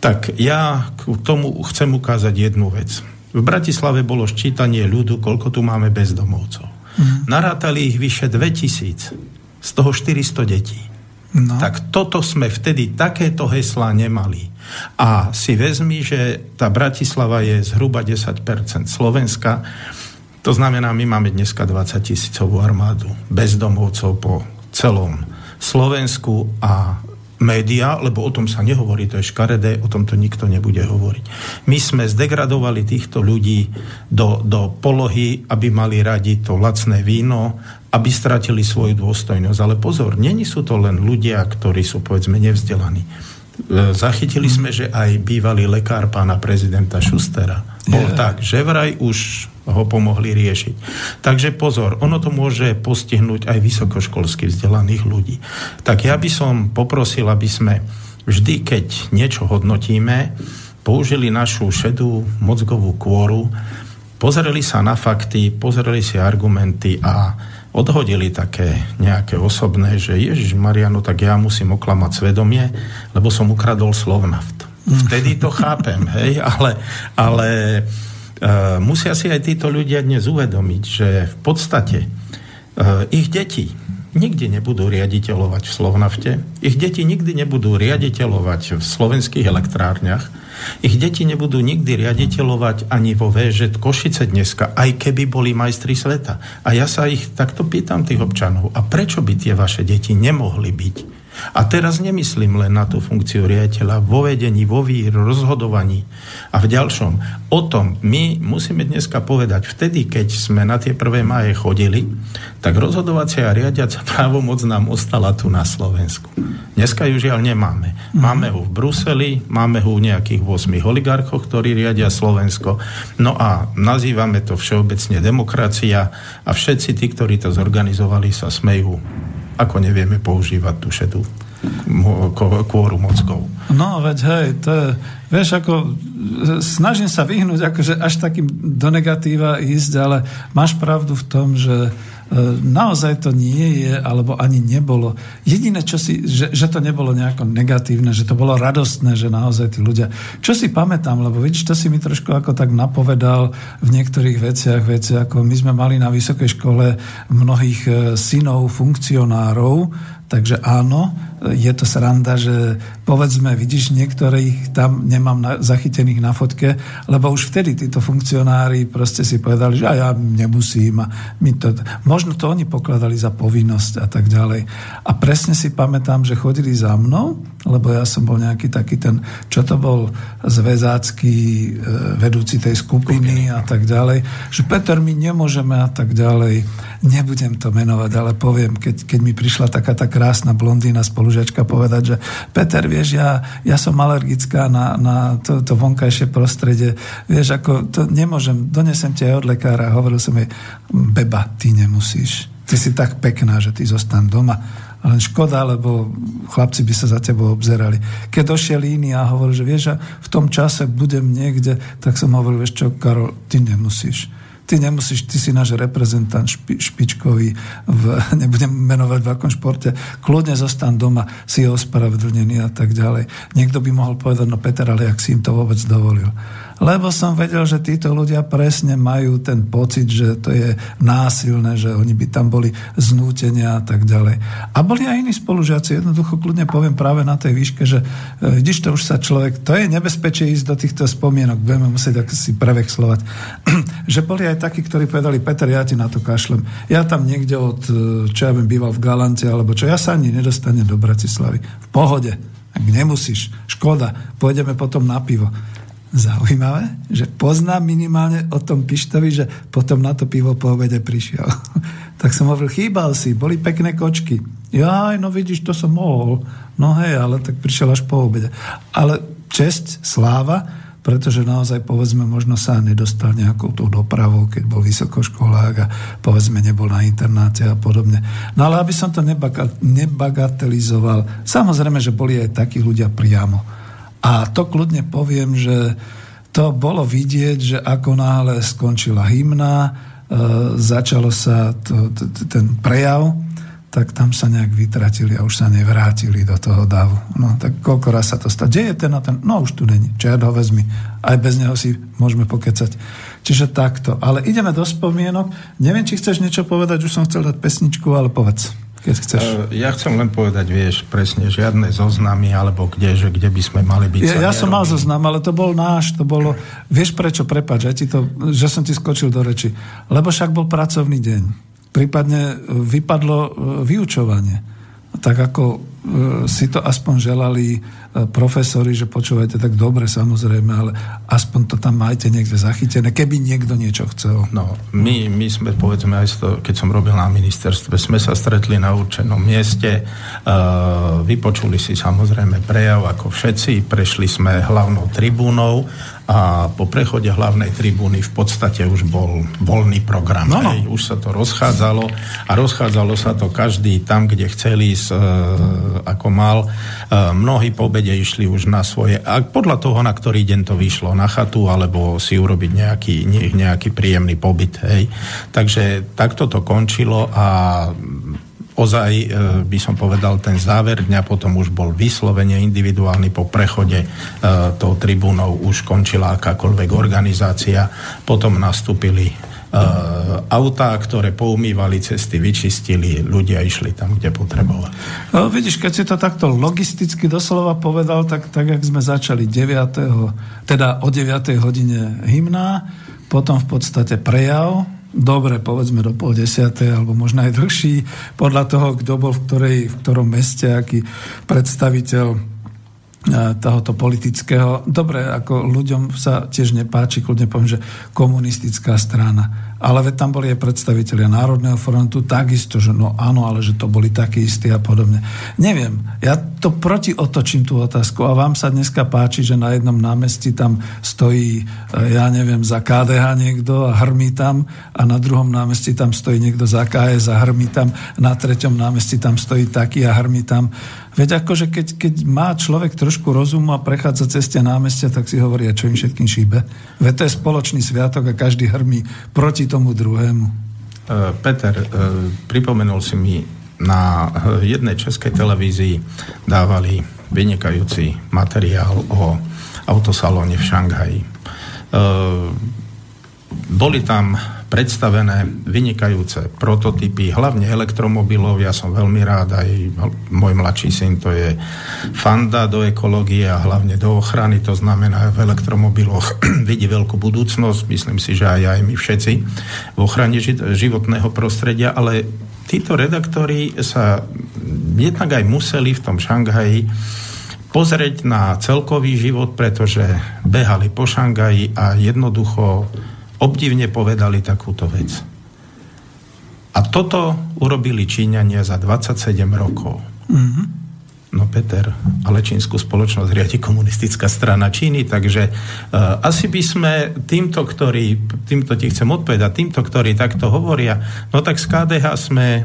tak ja k tomu chcem ukázať jednu vec. V Bratislave bolo ščítanie ľudu, koľko tu máme bezdomovcov. Mm. Narátali ich vyše 2000, z toho 400 detí. No. Tak toto sme vtedy takéto heslá nemali. A si vezmi, že tá Bratislava je zhruba 10% Slovenska. To znamená, my máme dneska 20 tisícovú armádu bezdomovcov po celom Slovensku a média, lebo o tom sa nehovorí, to je škaredé, o tom to nikto nebude hovoriť. My sme zdegradovali týchto ľudí do, do polohy, aby mali radi to lacné víno, aby stratili svoju dôstojnosť. Ale pozor, není sú to len ľudia, ktorí sú povedzme nevzdelaní. E, zachytili sme, že aj bývalý lekár pána prezidenta Šustera bol yeah. tak, že vraj už ho pomohli riešiť. Takže pozor, ono to môže postihnúť aj vysokoškolsky vzdelaných ľudí. Tak ja by som poprosil, aby sme vždy, keď niečo hodnotíme, použili našu šedú mozgovú kôru, pozreli sa na fakty, pozreli si argumenty a odhodili také nejaké osobné, že Ježiš Mariano, tak ja musím oklamať svedomie, lebo som ukradol Slovnaft. Vtedy to chápem, hej, ale, ale musia si aj títo ľudia dnes uvedomiť, že v podstate uh, ich deti nikdy nebudú riaditeľovať v Slovnafte, ich deti nikdy nebudú riaditeľovať v slovenských elektrárniach, ich deti nebudú nikdy riaditeľovať ani vo VŽ Košice dneska, aj keby boli majstri sveta. A ja sa ich takto pýtam, tých občanov, a prečo by tie vaše deti nemohli byť? A teraz nemyslím len na tú funkciu riaditeľa vo vedení, vo vír, rozhodovaní a v ďalšom. O tom my musíme dneska povedať, vtedy, keď sme na tie prvé máje chodili, tak rozhodovacia a riadiaca právomoc nám ostala tu na Slovensku. Dneska ju žiaľ nemáme. Máme ho v Bruseli, máme ho u nejakých 8 oligarchoch, ktorí riadia Slovensko. No a nazývame to všeobecne demokracia a všetci tí, ktorí to zorganizovali, sa smejú ako nevieme používať tú šedú kôru mozgov. No, veď hej, to je, vieš, ako snažím sa vyhnúť akože až takým do negatíva ísť, ale máš pravdu v tom, že naozaj to nie je, alebo ani nebolo. Jediné, čo si, že, že to nebolo nejako negatívne, že to bolo radostné, že naozaj tí ľudia... Čo si pamätám, lebo vidíš, to si mi trošku ako tak napovedal v niektorých veciach, veci ako my sme mali na vysokej škole mnohých e, synov funkcionárov, takže áno, je to sranda, že povedzme, vidíš, niektorých tam nemám na, zachytených na fotke, lebo už vtedy títo funkcionári proste si povedali, že ja nemusím a my to, možno to oni pokladali za povinnosť a tak ďalej. A presne si pamätám, že chodili za mnou, lebo ja som bol nejaký taký ten, čo to bol zväzácky e, vedúci tej skupiny a tak ďalej, že Peter, my nemôžeme a tak ďalej. Nebudem to menovať, ale poviem, keď, keď mi prišla taká tá krásna blondína spolu spolužiačka povedať, že Peter, vieš, ja, ja som alergická na, na to, to vonkajšie prostredie, vieš, ako to nemôžem, donesem aj od lekára. Hovoril som jej, beba, ty nemusíš. Ty si tak pekná, že ty zostan doma. Len škoda, lebo chlapci by sa za tebou obzerali. Keď došiel iný a hovoril, že vieš, v tom čase budem niekde, tak som hovoril, vieš čo, Karol, ty nemusíš ty nemusíš, ty si náš reprezentant špi, špičkový, v, nebudem menovať v akom športe, kľudne zostan doma, si ospravedlnený a tak ďalej. Niekto by mohol povedať, no Peter, ale jak si im to vôbec dovolil. Lebo som vedel, že títo ľudia presne majú ten pocit, že to je násilné, že oni by tam boli znútenia a tak ďalej. A boli aj iní spolužiaci, jednoducho kľudne poviem práve na tej výške, že e, vidíš, to už sa človek, to je nebezpečie ísť do týchto spomienok, budeme musieť si prevexlovať, že boli aj takí, ktorí povedali, Peter, ja ti na to kašlem. Ja tam niekde od, e, čo ja bym býval v Galante, alebo čo, ja sa ani nedostanem do Bratislavy. V pohode. Ak nemusíš, škoda, pôjdeme potom na pivo. Zaujímavé, že poznám minimálne o tom Pištovi, že potom na to pivo po obede prišiel. tak som hovoril, chýbal si, boli pekné kočky. Ja, no vidíš, to som mohol. No hej, ale tak prišiel až po obede. Ale česť, sláva, pretože naozaj povedzme možno sa nedostal nejakou tou dopravou, keď bol vysokoškolák a povedzme nebol na internáte a podobne. No ale aby som to nebagatelizoval, samozrejme, že boli aj takí ľudia priamo. A to kľudne poviem, že to bolo vidieť, že ako náhle skončila hymna, e, začalo sa to, ten prejav, tak tam sa nejak vytratili a už sa nevrátili do toho davu. No tak koľko raz sa to stá? Kde ten a ten? No už tu není. Čert ho vezmi. Aj bez neho si môžeme pokecať. Čiže takto. Ale ideme do spomienok. Neviem, či chceš niečo povedať, už som chcel dať pesničku, ale povedz keď chceš. E, ja chcem len povedať, vieš, presne, žiadne zoznamy, alebo kde, že kde by sme mali byť. Ja, ja som mal zoznam, ale to bol náš, to bolo... Vieš prečo, prepáč, že, ti to, že som ti skočil do reči. Lebo však bol pracovný deň prípadne vypadlo e, vyučovanie. Tak ako e, si to aspoň želali e, profesori, že počúvajte tak dobre samozrejme, ale aspoň to tam majte niekde zachytené, keby niekto niečo chcel. No, my, my sme, povedzme, aj to, keď som robil na ministerstve, sme sa stretli na určenom mieste, uh, vypočuli si samozrejme prejav ako všetci, prešli sme hlavnou tribúnou a po prechode hlavnej tribúny v podstate už bol voľný program. No, no. Hej, už sa to rozchádzalo a rozchádzalo sa to každý tam, kde chceli, ísť, e, ako mal. E, mnohí po obede išli už na svoje, a podľa toho, na ktorý deň to vyšlo, na chatu, alebo si urobiť nejaký, nejaký príjemný pobyt. Hej. Takže takto to končilo a ozaj e, by som povedal, ten záver dňa potom už bol vyslovene individuálny po prechode e, tou tribúnou už končila akákoľvek organizácia. Potom nastúpili e, autá, ktoré poumývali cesty, vyčistili, ľudia išli tam, kde potrebovali. No, vidíš, keď si to takto logisticky doslova povedal, tak, tak jak sme začali 9. teda o 9. hodine hymná, potom v podstate prejav, dobre, povedzme do pol desiatej, alebo možno aj dlhší, podľa toho, kto bol v, ktorej, v ktorom meste, aký predstaviteľ tohoto politického. Dobre, ako ľuďom sa tiež nepáči, kľudne poviem, že komunistická strana. Ale veď tam boli aj predstavitelia Národného frontu, takisto, že no áno, ale že to boli takí istí a podobne. Neviem, ja to proti otočím tú otázku a vám sa dneska páči, že na jednom námestí tam stojí, e, ja neviem, za KDH niekto a hrmí tam a na druhom námestí tam stojí niekto za KS a hrmí tam, na treťom námestí tam stojí taký a hrmí tam. Veď akože keď, keď má človek trošku rozumu a prechádza cez námestia, tak si hovorí, čo im všetkým šíbe. Veď to je spoločný sviatok a každý hrmí proti tomu druhému. E, Peter, e, pripomenul si mi, na jednej českej televízii dávali vynikajúci materiál o autosalóne v Šanghaji. E, boli tam predstavené vynikajúce prototypy, hlavne elektromobilov. Ja som veľmi rád, aj môj mladší syn, to je fanda do ekológie a hlavne do ochrany, to znamená v elektromobiloch vidí veľkú budúcnosť, myslím si, že aj, aj my všetci v ochrane životného prostredia, ale títo redaktori sa jednak aj museli v tom Šanghaji pozrieť na celkový život, pretože behali po Šangaji a jednoducho obdivne povedali takúto vec. A toto urobili Číňania za 27 rokov. Mm-hmm. No Peter, ale čínsku spoločnosť riadi komunistická strana Číny, takže uh, asi by sme týmto, ktorí, týmto ti chcem odpovedať, týmto, ktorí takto hovoria, no tak z KDH sme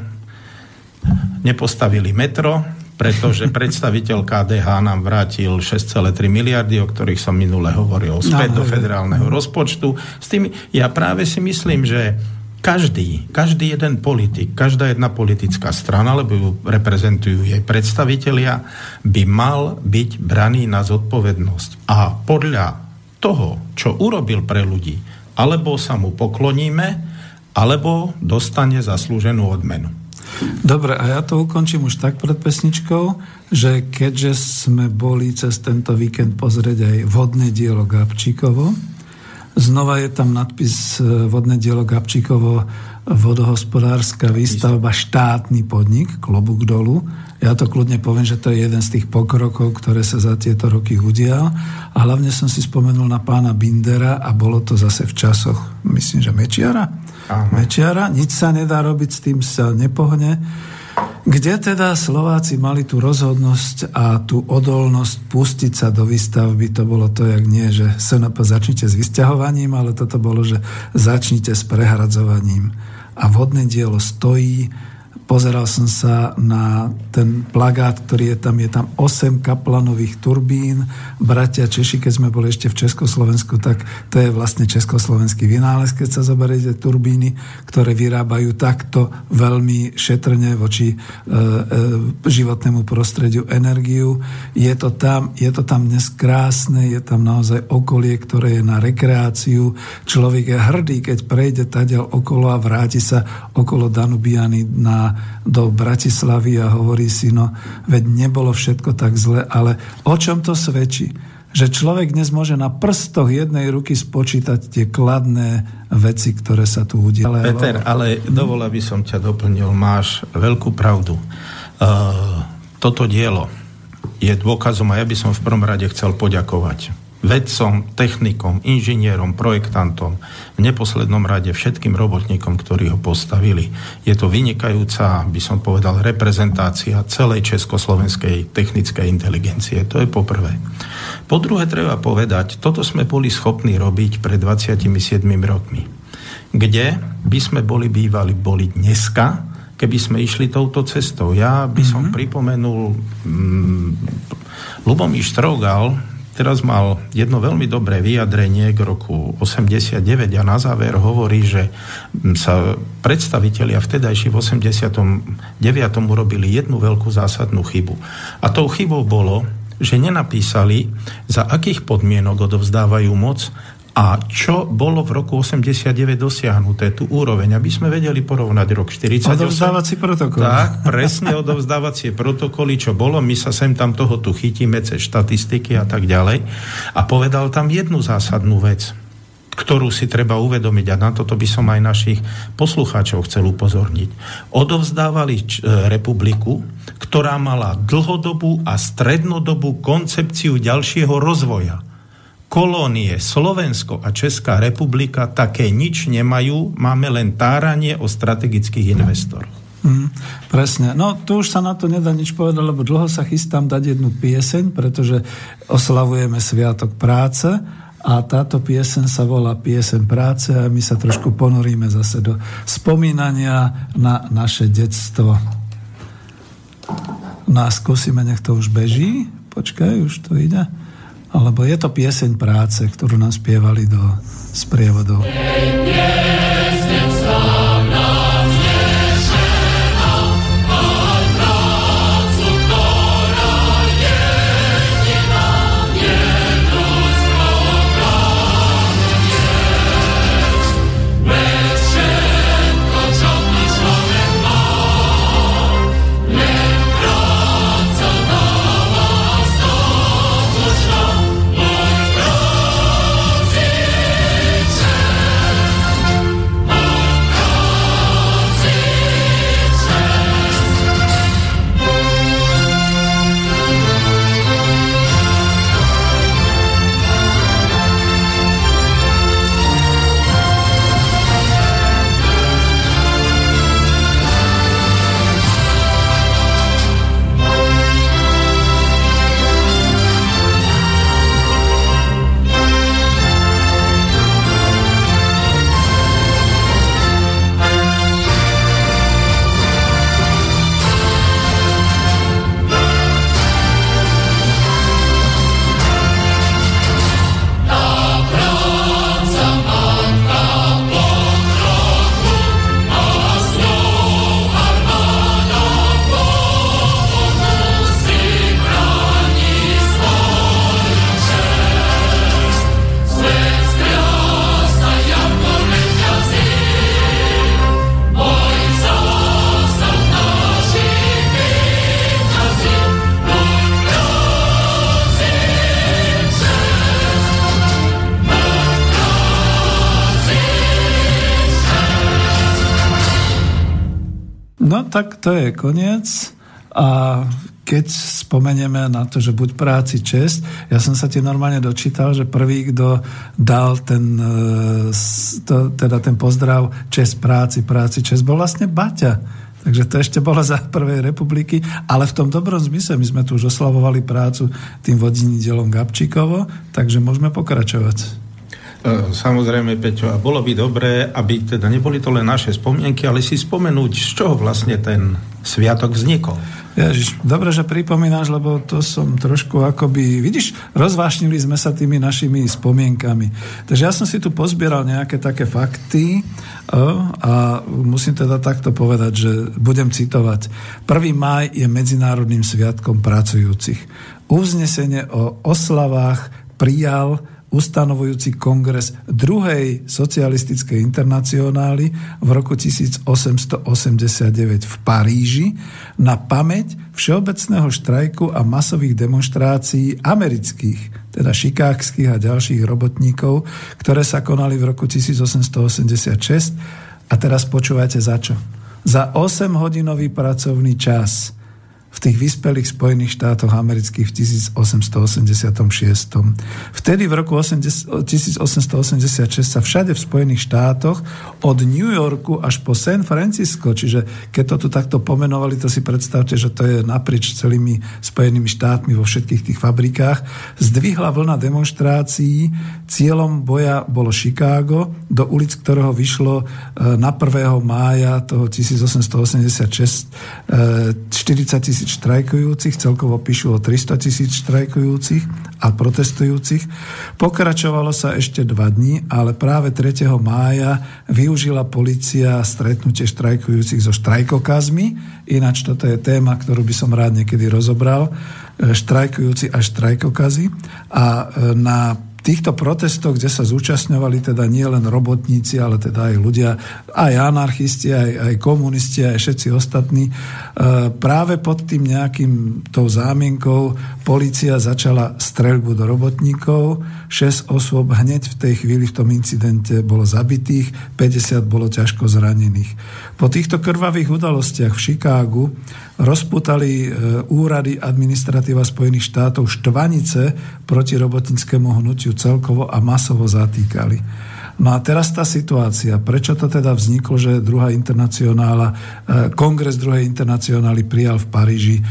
nepostavili metro, pretože predstaviteľ KDH nám vrátil 6,3 miliardy, o ktorých som minule hovoril, späť no, do federálneho rozpočtu. S tým ja práve si myslím, že každý, každý jeden politik, každá jedna politická strana, lebo ju reprezentujú jej predstavitelia, by mal byť braný na zodpovednosť. A podľa toho, čo urobil pre ľudí, alebo sa mu pokloníme, alebo dostane zaslúženú odmenu. Dobre, a ja to ukončím už tak pred pesničkou, že keďže sme boli cez tento víkend pozrieť aj vodné dielo Gabčíkovo, znova je tam nadpis e, vodné dielo Gabčíkovo vodohospodárska výstavba štátny podnik, klobúk dolu. Ja to kľudne poviem, že to je jeden z tých pokrokov, ktoré sa za tieto roky udial. A hlavne som si spomenul na pána Bindera a bolo to zase v časoch, myslím, že Mečiara. Aha. Mečiara, nič sa nedá robiť, s tým sa nepohne. Kde teda Slováci mali tú rozhodnosť a tú odolnosť pustiť sa do výstavby, to bolo to, jak nie, že SNP začnite s vysťahovaním, ale toto bolo, že začnite s prehradzovaním. A vodné dielo stojí, Pozeral som sa na ten plagát, ktorý je tam. Je tam 8 kaplanových turbín. Bratia Češi, keď sme boli ešte v Československu, tak to je vlastne československý vynález, keď sa zoberiete turbíny, ktoré vyrábajú takto veľmi šetrne voči e, e, životnému prostrediu energiu. Je to, tam, je to tam dnes krásne, je tam naozaj okolie, ktoré je na rekreáciu. Človek je hrdý, keď prejde tadiaľ okolo a vráti sa okolo Danubiany na do Bratislavy a hovorí si, no veď nebolo všetko tak zle, ale o čom to svedčí? Že človek dnes môže na prstoch jednej ruky spočítať tie kladné veci, ktoré sa tu udiali. Peter, ale dovol, aby som ťa doplnil, máš veľkú pravdu. Uh, toto dielo je dôkazom a ja by som v prvom rade chcel poďakovať vedcom, technikom, inžinierom, projektantom, v neposlednom rade všetkým robotníkom, ktorí ho postavili. Je to vynikajúca, by som povedal, reprezentácia celej československej technickej inteligencie. To je poprvé. Po druhé treba povedať, toto sme boli schopní robiť pred 27 rokmi. Kde by sme boli bývali, boli dneska, keby sme išli touto cestou. Ja by som mm-hmm. pripomenul mm, Lubomír Strogal, teraz mal jedno veľmi dobré vyjadrenie k roku 89 a na záver hovorí, že sa predstavitelia vtedajší v 89. urobili jednu veľkú zásadnú chybu. A tou chybou bolo, že nenapísali, za akých podmienok odovzdávajú moc a čo bolo v roku 89 dosiahnuté, tú úroveň, aby sme vedeli porovnať rok 48. Odovzdávací protokol. Tak, presne odovzdávacie protokoly, čo bolo, my sa sem tam toho tu chytíme cez štatistiky a tak ďalej. A povedal tam jednu zásadnú vec, ktorú si treba uvedomiť a na toto by som aj našich poslucháčov chcel upozorniť. Odovzdávali e, republiku, ktorá mala dlhodobú a strednodobú koncepciu ďalšieho rozvoja kolónie Slovensko a Česká republika také nič nemajú, máme len táranie o strategických investoroch. Mm, presne. No tu už sa na to nedá nič povedať, lebo dlho sa chystám dať jednu pieseň, pretože oslavujeme Sviatok práce a táto piesen sa volá Piesen práce a my sa trošku ponoríme zase do spomínania na naše detstvo. No a skúsime, nech to už beží. Počkaj, už to ide alebo je to pieseň práce, ktorú nám spievali do sprievodov. No tak to je koniec a keď spomenieme na to, že buď práci čest, ja som sa ti normálne dočítal, že prvý, kto dal ten, e, teda ten pozdrav čest práci, práci čest, bol vlastne Baťa. Takže to ešte bolo za prvej republiky, ale v tom dobrom zmysle my sme tu už oslavovali prácu tým vodiniteľom Gabčíkovo, takže môžeme pokračovať. E, samozrejme, Peťo, a bolo by dobré, aby teda neboli to len naše spomienky, ale si spomenúť, z čoho vlastne ten sviatok vznikol. Ježiš, dobre, že pripomínaš, lebo to som trošku akoby, vidíš, rozvášnili sme sa tými našimi spomienkami. Takže ja som si tu pozbieral nejaké také fakty a musím teda takto povedať, že budem citovať. 1. maj je Medzinárodným sviatkom pracujúcich. Uznesenie o oslavách prijal ustanovujúci kongres druhej socialistickej internacionály v roku 1889 v Paríži na pamäť všeobecného štrajku a masových demonstrácií amerických, teda šikákských a ďalších robotníkov, ktoré sa konali v roku 1886. A teraz počúvajte za čo. Za 8-hodinový pracovný čas – v tých vyspelých Spojených štátoch amerických v 1886. Vtedy v roku 1886 sa všade v Spojených štátoch od New Yorku až po San Francisco, čiže keď to tu takto pomenovali, to si predstavte, že to je naprieč celými Spojenými štátmi vo všetkých tých fabrikách, zdvihla vlna demonstrácií, cieľom boja bolo Chicago, do ulic ktorého vyšlo e, na 1. mája toho 1886 40 tisíc tisíc štrajkujúcich, celkovo píšu o 300 tisíc štrajkujúcich a protestujúcich. Pokračovalo sa ešte dva dní, ale práve 3. mája využila policia stretnutie štrajkujúcich so štrajkokazmi. Ináč toto je téma, ktorú by som rád niekedy rozobral. E, štrajkujúci a štrajkokazy. A e, na týchto protestoch, kde sa zúčastňovali teda nie len robotníci, ale teda aj ľudia, aj anarchisti, aj, aj komunisti, aj všetci ostatní, e, práve pod tým nejakým tou zámienkou policia začala streľbu do robotníkov, 6 osôb hneď v tej chvíli v tom incidente bolo zabitých, 50 bolo ťažko zranených. Po týchto krvavých udalostiach v Chicagu rozputali e, úrady administratíva Spojených štátov štvanice proti robotníckému hnutiu celkovo a masovo zatýkali. No a teraz tá situácia. Prečo to teda vzniklo, že druhá internacionála, e, kongres druhej internacionály prijal v Paríži e,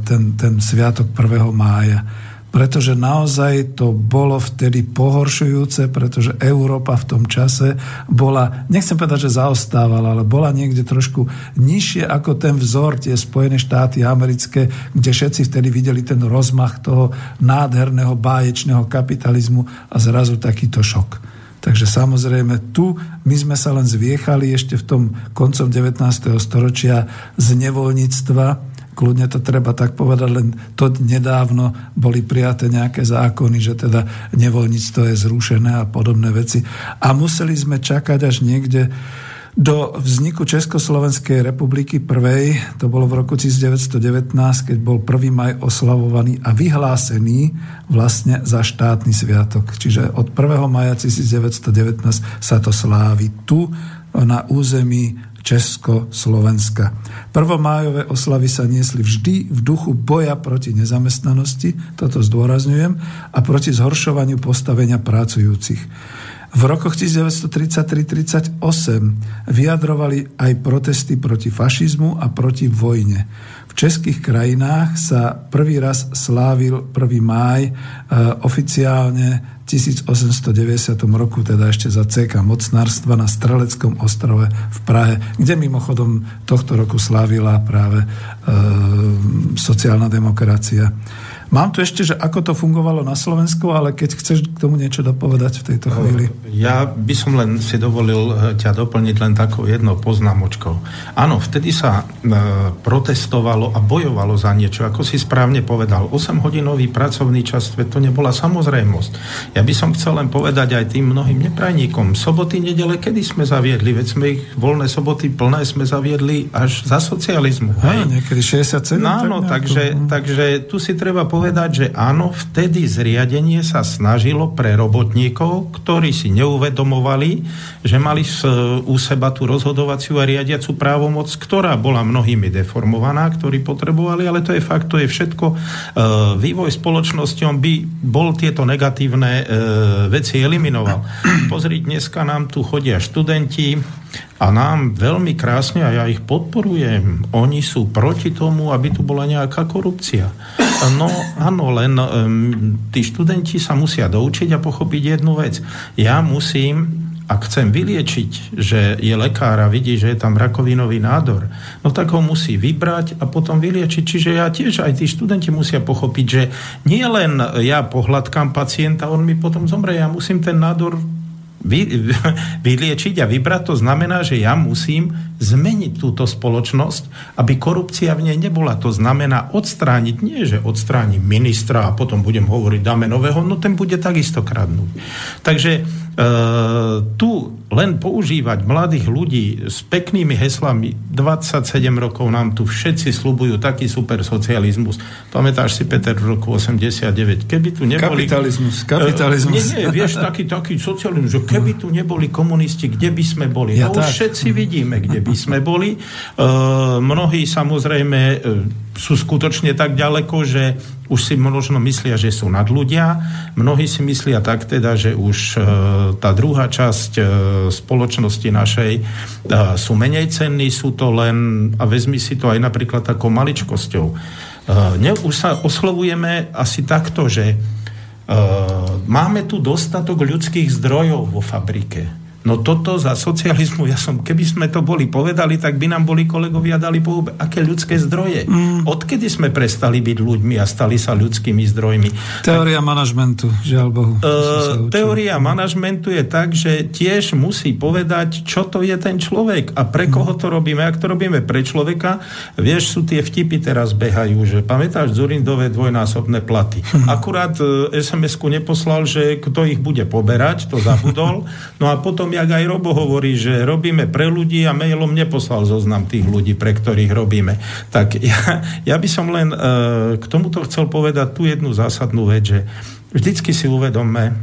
ten, ten sviatok 1. mája? Pretože naozaj to bolo vtedy pohoršujúce, pretože Európa v tom čase bola, nechcem povedať, že zaostávala, ale bola niekde trošku nižšie ako ten vzor, tie Spojené štáty americké, kde všetci vtedy videli ten rozmach toho nádherného báječného kapitalizmu a zrazu takýto šok. Takže samozrejme tu my sme sa len zviechali ešte v tom koncom 19. storočia z nevoľníctva, kľudne to treba tak povedať, len to nedávno boli prijaté nejaké zákony, že teda nevoľníctvo je zrušené a podobné veci. A museli sme čakať až niekde do vzniku Československej republiky prvej, to bolo v roku 1919, keď bol 1. maj oslavovaný a vyhlásený vlastne za štátny sviatok. Čiže od 1. maja 1919 sa to slávi tu na území Československa. Prvomájové oslavy sa niesli vždy v duchu boja proti nezamestnanosti, toto zdôrazňujem, a proti zhoršovaniu postavenia pracujúcich. V rokoch 1933-38 vyjadrovali aj protesty proti fašizmu a proti vojne. V českých krajinách sa prvý raz slávil 1. máj e, oficiálne 1890 roku, teda ešte za CK mocnárstva na Streleckom ostrove v Prahe, kde mimochodom tohto roku slávila práve e, sociálna demokracia. Mám tu ešte, že ako to fungovalo na Slovensku, ale keď chceš k tomu niečo dopovedať v tejto chvíli. Ja by som len si dovolil eh, ťa doplniť len takou jednou poznámočkou. Áno, vtedy sa e, protestovalo a bojovalo za niečo, ako si správne povedal. 8-hodinový pracovný čas, to nebola samozrejmosť. Ja by som chcel len povedať aj tým mnohým neprajníkom. Soboty, nedele, kedy sme zaviedli? Veď sme ich voľné soboty plné sme zaviedli až za socializmu. Hej? niekedy 67. No, áno, tak takže, takže tu si treba povedať, povedať, že áno, vtedy zriadenie sa snažilo pre robotníkov, ktorí si neuvedomovali, že mali u seba tú rozhodovaciu a riadiacu právomoc, ktorá bola mnohými deformovaná, ktorí potrebovali, ale to je fakt, to je všetko. E, vývoj spoločnosti, on by bol tieto negatívne e, veci eliminoval. Pozri, dneska nám tu chodia študenti, a nám veľmi krásne, a ja ich podporujem, oni sú proti tomu, aby tu bola nejaká korupcia. No áno, len um, tí študenti sa musia doučiť a pochopiť jednu vec. Ja musím ak chcem vyliečiť, že je lekár a vidí, že je tam rakovinový nádor, no tak ho musí vybrať a potom vyliečiť. Čiže ja tiež, aj tí študenti musia pochopiť, že nie len ja pohľadkám pacienta, on mi potom zomre, ja musím ten nádor vy, vyliečiť a vybrať, to znamená, že ja musím zmeniť túto spoločnosť, aby korupcia v nej nebola. To znamená odstrániť, nie že odstránim ministra a potom budem hovoriť, dáme nového, no ten bude takisto kradnúť. Takže e, tu len používať mladých ľudí s peknými heslami, 27 rokov nám tu všetci slubujú taký super socializmus. Pamätáš si, Peter, v roku 89, keby tu neboli... Kapitalizmus, kapitalizmus. E, nie, nie, vieš, taký, taký socializmus, že keby tu neboli komunisti, kde by sme boli? Ja no tak. už všetci vidíme, kde by sme boli. E, mnohí samozrejme e, sú skutočne tak ďaleko, že už si možno myslia, že sú nad ľudia. Mnohí si myslia tak teda, že už e, tá druhá časť e, spoločnosti našej e, sú menej cenní, sú to len, a vezmi si to aj napríklad takou maličkosťou. E, ne, už sa oslovujeme asi takto, že máme tu dostatok ľudských zdrojov vo fabrike No toto za socializmu, ja som, keby sme to boli povedali, tak by nám boli kolegovia dali po aké ľudské zdroje. Mm. Odkedy sme prestali byť ľuďmi a stali sa ľudskými zdrojmi? Teória tak, manažmentu, žiaľ Bohu. Uh, teória manažmentu je tak, že tiež musí povedať, čo to je ten človek a pre koho to robíme. Ak to robíme pre človeka, vieš, sú tie vtipy teraz behajú, že pamätáš Zurindové dvojnásobné platy. Mm. Akurát uh, SMS-ku neposlal, že kto ich bude poberať, to zabudol. No a potom jak aj Robo hovorí, že robíme pre ľudí a mailom neposlal zoznam tých ľudí, pre ktorých robíme. Tak ja, ja by som len uh, k tomuto chcel povedať tú jednu zásadnú vec, že vždycky si uvedomme,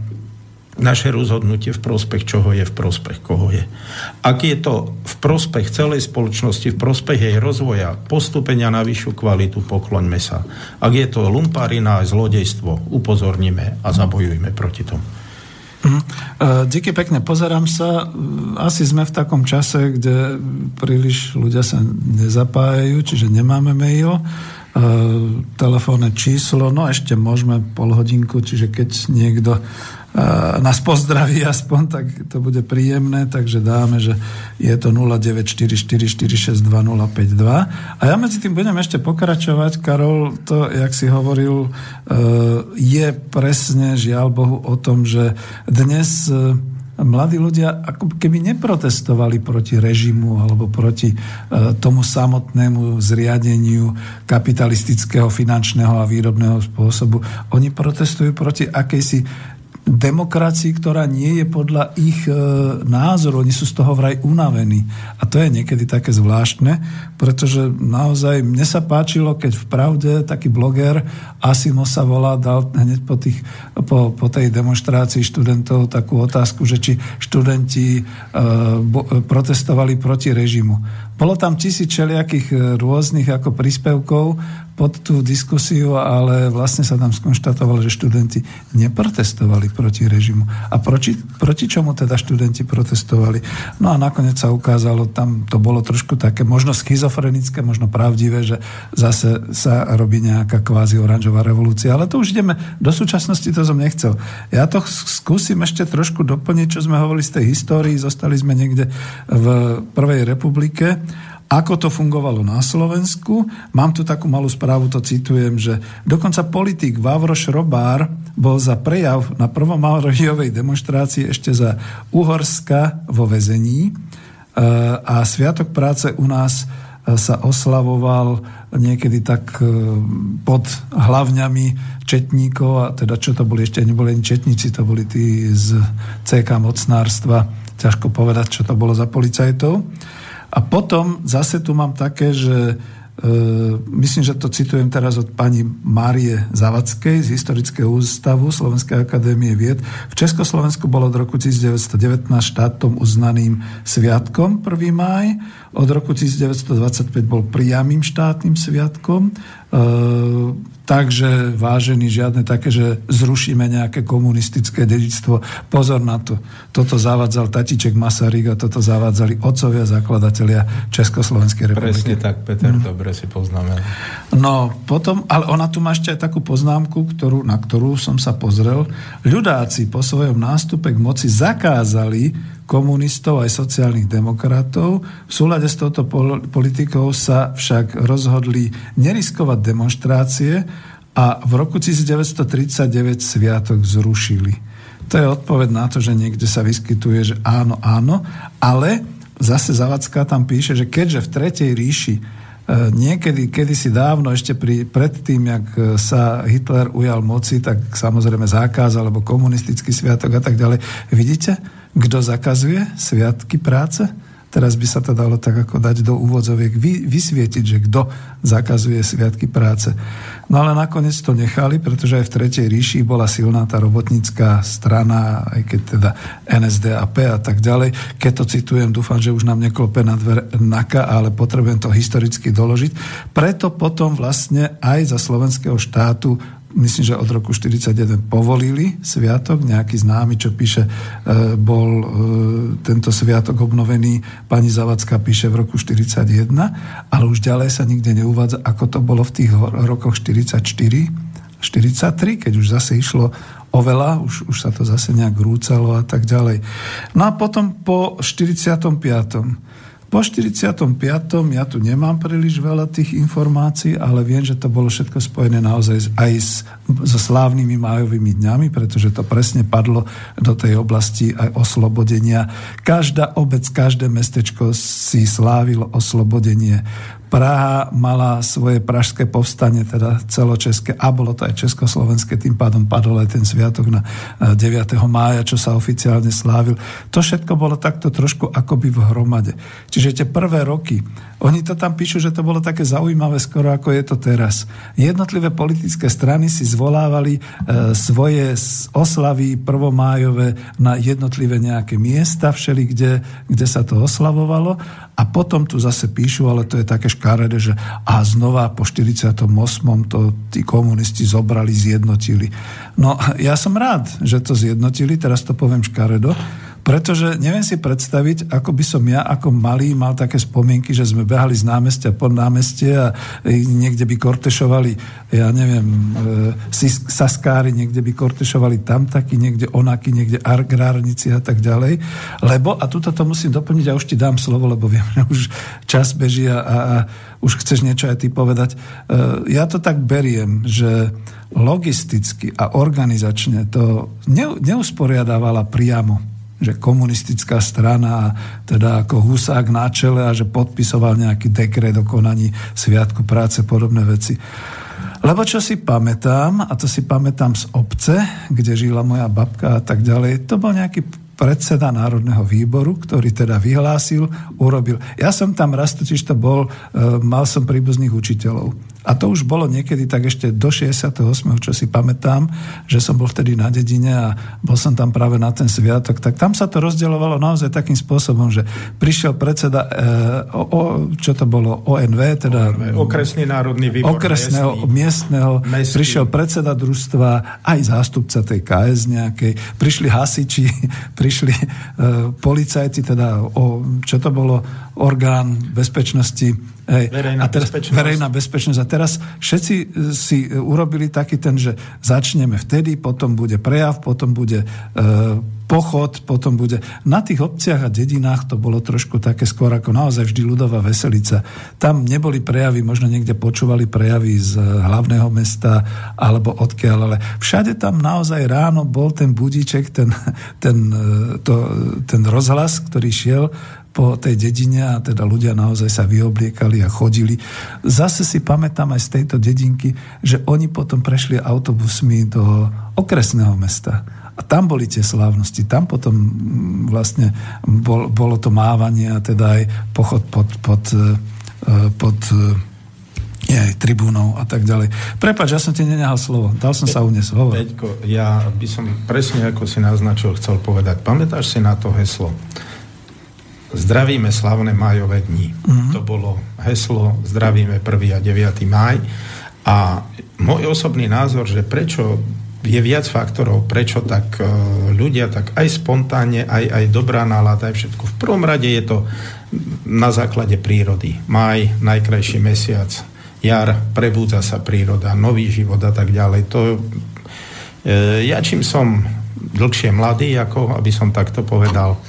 naše rozhodnutie v prospech čoho je, v prospech koho je. Ak je to v prospech celej spoločnosti, v prospech jej rozvoja, postupenia na vyššiu kvalitu, pokloňme sa. Ak je to lumparina a zlodejstvo, upozorníme a zabojujme proti tomu. E, díky pekne, pozerám sa. Asi sme v takom čase, kde príliš ľudia sa nezapájajú, čiže nemáme mail. E, telefónne číslo, no ešte môžeme pol hodinku, čiže keď niekto nás pozdraví aspoň, tak to bude príjemné, takže dáme, že je to 0944462052. A ja medzi tým budem ešte pokračovať. Karol, to, jak si hovoril, e, je presne, žiaľ Bohu, o tom, že dnes e, mladí ľudia ako keby neprotestovali proti režimu alebo proti e, tomu samotnému zriadeniu kapitalistického, finančného a výrobného spôsobu. Oni protestujú proti akejsi demokracii, ktorá nie je podľa ich e, názoru. Oni sú z toho vraj unavení. A to je niekedy také zvláštne, pretože naozaj mne sa páčilo, keď v pravde taký bloger Asimo sa volá, dal hneď po, tých, po, po tej demonstrácii študentov takú otázku, že či študenti e, bo, protestovali proti režimu. Bolo tam tisíc všelijakých e, rôznych ako príspevkov, pod tú diskusiu, ale vlastne sa tam skonštatovalo, že študenti neprotestovali proti režimu. A proti, proti čomu teda študenti protestovali? No a nakoniec sa ukázalo, tam to bolo trošku také možno schizofrenické, možno pravdivé, že zase sa robí nejaká kvázi oranžová revolúcia. Ale to už ideme, do súčasnosti to som nechcel. Ja to skúsim ešte trošku doplniť, čo sme hovorili z tej histórii. Zostali sme niekde v Prvej republike ako to fungovalo na Slovensku. Mám tu takú malú správu, to citujem, že dokonca politik Vavroš Robár bol za prejav na prvomajovej demonstrácii ešte za Uhorska vo vezení e, a Sviatok práce u nás e, sa oslavoval niekedy tak e, pod hlavňami četníkov, a teda čo to boli, ešte neboli ani četníci, to boli tí z CK mocnárstva, ťažko povedať, čo to bolo za policajtov. A potom zase tu mám také, že myslím, že to citujem teraz od pani Márie Zavadskej z Historického ústavu Slovenskej akadémie vied. V Československu bolo od roku 1919 štátom uznaným sviatkom 1. máj, od roku 1925 bol priamým štátnym sviatkom, Takže vážený, žiadne také, že zrušíme nejaké komunistické dedičstvo. Pozor na to. Toto zavádzal tatiček Masaryk a toto zavádzali otcovia, zakladatelia Československej republiky. Presne tak, Peter, hmm. dobre si poznáme. No, potom, ale ona tu má ešte aj takú poznámku, ktorú, na ktorú som sa pozrel. Ľudáci po svojom nástupe k moci zakázali komunistov aj sociálnych demokratov. V súlade s touto politikou sa však rozhodli neriskovať demonstrácie a v roku 1939 sviatok zrušili. To je odpoveď na to, že niekde sa vyskytuje, že áno, áno, ale zase Zavacká tam píše, že keďže v Tretej ríši e, niekedy, kedysi dávno, ešte pri, predtým, jak e, sa Hitler ujal moci, tak samozrejme zákázal, alebo komunistický sviatok a tak ďalej. Vidíte? Kto zakazuje sviatky práce? Teraz by sa to dalo tak ako dať do úvodzoviek vy, vysvietiť, že kto zakazuje sviatky práce. No ale nakoniec to nechali, pretože aj v Tretej ríši bola silná tá robotnícká strana, aj keď teda NSDAP a tak ďalej. Keď to citujem, dúfam, že už nám neklope na dver NAKA, ale potrebujem to historicky doložiť. Preto potom vlastne aj za slovenského štátu myslím, že od roku 1941 povolili sviatok, nejaký známy, čo píše, e, bol e, tento sviatok obnovený, pani Zavacka píše v roku 1941, ale už ďalej sa nikde neuvádza, ako to bolo v tých rokoch 44, 43, keď už zase išlo oveľa, už, už sa to zase nejak rúcalo a tak ďalej. No a potom po 45. Po 45. ja tu nemám príliš veľa tých informácií, ale viem, že to bolo všetko spojené naozaj aj s, so slávnymi májovými dňami, pretože to presne padlo do tej oblasti aj oslobodenia. Každá obec, každé mestečko si slávilo oslobodenie Praha mala svoje pražské povstanie, teda celočeské, a bolo to aj československé, tým pádom padol aj ten sviatok na 9. Eh, mája, čo sa oficiálne slávil. To všetko bolo takto trošku akoby v hromade. Čiže tie prvé roky, oni to tam píšu, že to bolo také zaujímavé skoro ako je to teraz. Jednotlivé politické strany si zvolávali e, svoje oslavy prvomájové na jednotlivé nejaké miesta všeli, kde, kde sa to oslavovalo a potom tu zase píšu, ale to je také škaredé, že a znova po 48. to tí komunisti zobrali, zjednotili. No ja som rád, že to zjednotili, teraz to poviem škaredo, pretože neviem si predstaviť, ako by som ja ako malý mal také spomienky, že sme behali z námestia pod námestie a niekde by kortešovali, ja neviem, e, saskári, niekde by kortešovali tam taký, niekde onaky, niekde agrárnici a tak ďalej. Lebo, a tuto to musím doplniť a už ti dám slovo, lebo viem, že už čas beží a, a, a už chceš niečo aj ty povedať. E, ja to tak beriem, že logisticky a organizačne to neusporiadávala priamo že komunistická strana, teda ako Husák na čele a že podpisoval nejaký dekret o konaní Sviatku práce, podobné veci. Lebo čo si pamätám, a to si pamätám z obce, kde žila moja babka a tak ďalej, to bol nejaký predseda Národného výboru, ktorý teda vyhlásil, urobil. Ja som tam raz totiž to bol, e, mal som príbuzných učiteľov. A to už bolo niekedy tak ešte do 68., čo si pamätám, že som bol vtedy na dedine a bol som tam práve na ten sviatok, tak tam sa to rozdielovalo naozaj takým spôsobom, že prišiel predseda, e, o, o, čo to bolo, ONV, teda... ONV, okresný národný výbor. Okresného, miestneho, mestný. prišiel predseda družstva, aj zástupca tej KS nejakej, prišli hasiči, prišli e, policajti, teda o, čo to bolo, orgán bezpečnosti Hej. Verejná, a teraz, bezpečnosť. verejná bezpečnosť. A teraz všetci e, si e, urobili taký ten, že začneme vtedy, potom bude prejav, potom bude e, pochod, potom bude... Na tých obciach a dedinách to bolo trošku také skôr ako naozaj vždy ľudová veselica. Tam neboli prejavy, možno niekde počúvali prejavy z e, hlavného mesta alebo odkiaľ, ale všade tam naozaj ráno bol ten budíček, ten, ten, to, ten rozhlas, ktorý šiel po tej dedine a teda ľudia naozaj sa vyobliekali a chodili. Zase si pamätám aj z tejto dedinky, že oni potom prešli autobusmi do okresného mesta. A tam boli tie slávnosti, tam potom mm, vlastne bol, bolo to mávanie a teda aj pochod pod, pod, e, pod e, aj tribúnov a tak ďalej. Prepač, ja som ti nenehal slovo. Dal som sa uniesť. Hovor. Peťko, ja by som presne ako si naznačil chcel povedať. Pamätáš si na to heslo? Zdravíme slavné májové dni. Mm-hmm. To bolo heslo Zdravíme 1. a 9. máj. A môj osobný názor, že prečo je viac faktorov, prečo tak e, ľudia tak aj spontánne, aj, aj dobrá nálada, aj všetko. V prvom rade je to na základe prírody. Maj, najkrajší mesiac, jar, prebúdza sa príroda, nový život a tak ďalej. To, e, ja čím som dlhšie mladý, ako aby som takto povedal,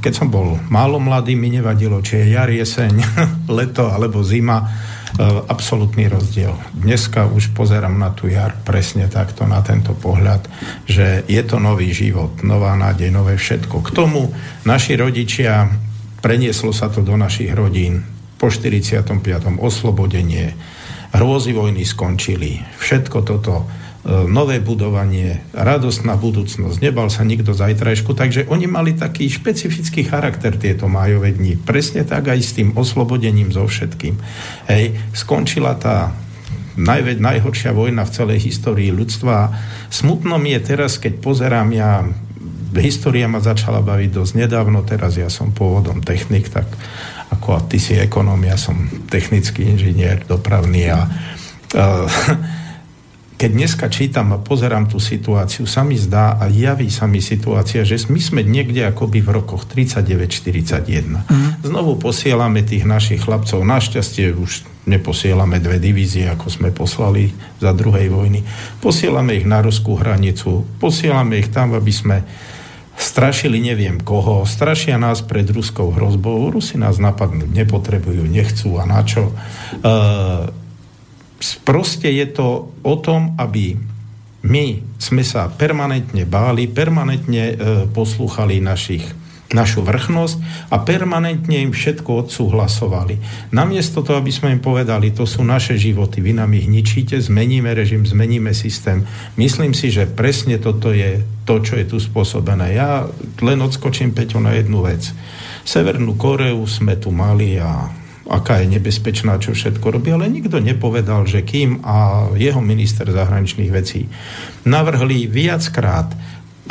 keď som bol málo mladý, mi nevadilo, či je jar, jeseň, leto alebo zima, e, absolútny rozdiel. Dneska už pozerám na tú jar presne takto, na tento pohľad, že je to nový život, nová nádej, nové všetko. K tomu naši rodičia, prenieslo sa to do našich rodín, po 45. oslobodenie, hrôzy vojny skončili, všetko toto, nové budovanie, radostná budúcnosť, nebal sa nikto zajtrajšku, takže oni mali taký špecifický charakter tieto májové dni. Presne tak aj s tým oslobodením so všetkým. Hej, skončila tá najväť, najhoršia vojna v celej histórii ľudstva. Smutno mi je teraz, keď pozerám ja história ma začala baviť dosť nedávno, teraz ja som pôvodom technik, tak ako ty si ekonóm, ja som technický inžinier, dopravný a uh, keď dneska čítam a pozerám tú situáciu, sa mi zdá a javí sa mi situácia, že my sme niekde akoby v rokoch 39-41. Mm. Znovu posielame tých našich chlapcov. Našťastie už neposielame dve divízie, ako sme poslali za druhej vojny. Posielame ich na ruskú hranicu, posielame ich tam, aby sme strašili neviem koho, strašia nás pred ruskou hrozbou, Rusi nás napadnúť nepotrebujú, nechcú a na čo. E, proste je to o tom, aby my sme sa permanentne báli, permanentne e, poslúchali našich našu vrchnosť a permanentne im všetko odsúhlasovali. Namiesto toho, aby sme im povedali, to sú naše životy, vy nám ich ničíte, zmeníme režim, zmeníme systém. Myslím si, že presne toto je to, čo je tu spôsobené. Ja len odskočím, Peťo, na jednu vec. Severnú Koreu sme tu mali a aká je nebezpečná, čo všetko robí, ale nikto nepovedal, že kým a jeho minister zahraničných vecí navrhli viackrát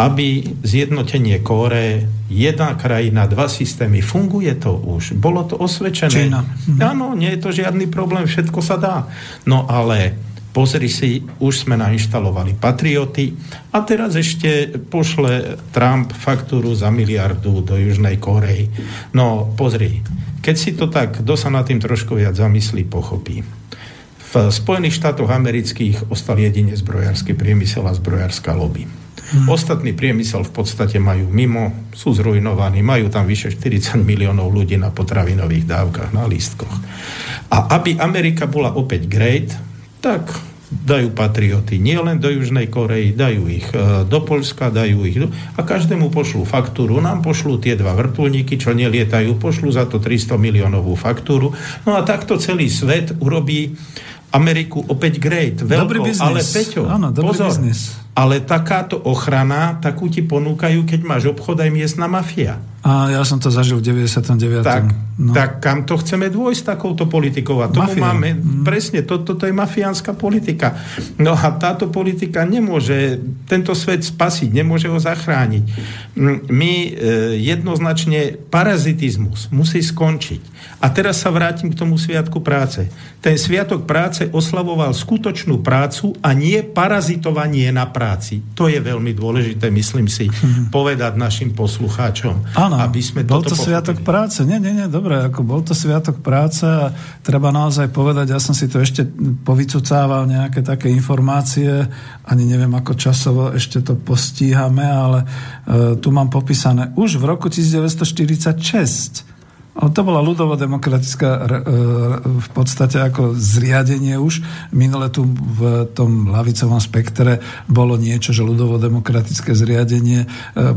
aby zjednotenie Kóre, jedna krajina, dva systémy, funguje to už. Bolo to osvedčené. Čína. Mhm. Áno, nie je to žiadny problém, všetko sa dá. No ale pozri si, už sme nainštalovali patrioty a teraz ešte pošle Trump faktúru za miliardu do Južnej Korei. No pozri, keď si to tak, kto sa nad tým trošku viac zamyslí, pochopí. V Spojených štátoch amerických ostal jedine zbrojársky priemysel a zbrojárska lobby. Hmm. Ostatný priemysel v podstate majú mimo, sú zrujnovaní, majú tam vyše 40 miliónov ľudí na potravinových dávkach, na lístkoch. A aby Amerika bola opäť great, tak dajú patrioty nie len do Južnej Korei, dajú ich e, do Polska, dajú ich do... a každému pošlú faktúru. Nám pošlú tie dva vrtulníky, čo nelietajú, pošlú za to 300 miliónovú faktúru. No a takto celý svet urobí Ameriku opäť great, veľkou, ale Peťo, Áno, dobrý pozor, biznis. Ale takáto ochrana, takú ti ponúkajú, keď máš obchod aj miestna mafia. A ja som to zažil v 99. Tak, no. tak kam to chceme dôjsť takouto politikou? A tomu Mafia. máme, mm. presne, to, toto je mafiánska politika. No a táto politika nemôže tento svet spasiť, nemôže ho zachrániť. Mm, my e, jednoznačne parazitizmus musí skončiť. A teraz sa vrátim k tomu Sviatku práce. Ten Sviatok práce oslavoval skutočnú prácu a nie parazitovanie na práci. To je veľmi dôležité, myslím si, mm. povedať našim poslucháčom. Áno, aby sme bol to pochopili. sviatok práce. Nie, nie, nie, dobre, ako bol to sviatok práce a treba naozaj povedať, ja som si to ešte povycucával nejaké také informácie, ani neviem, ako časovo ešte to postíhame, ale e, tu mám popísané už v roku 1946 to bola ľudovo-demokratická e, v podstate ako zriadenie už. Minule tu v tom lavicovom spektre bolo niečo, že ľudovo-demokratické zriadenie. E,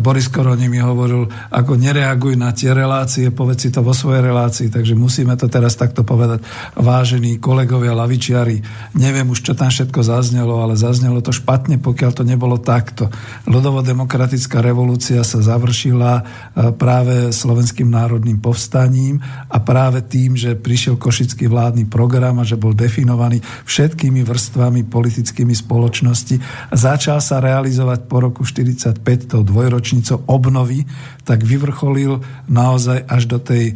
Boris Koroni mi hovoril, ako nereaguj na tie relácie, povedz si to vo svojej relácii, takže musíme to teraz takto povedať. Vážení kolegovia lavičiari, neviem už, čo tam všetko zaznelo, ale zaznelo to špatne, pokiaľ to nebolo takto. Ľudovo-demokratická revolúcia sa završila e, práve slovenským národným povstaním povstaním a práve tým, že prišiel košický vládny program a že bol definovaný všetkými vrstvami politickými spoločnosti začal sa realizovať po roku 45 tou dvojročnicou obnovy, tak vyvrcholil naozaj až do tej e,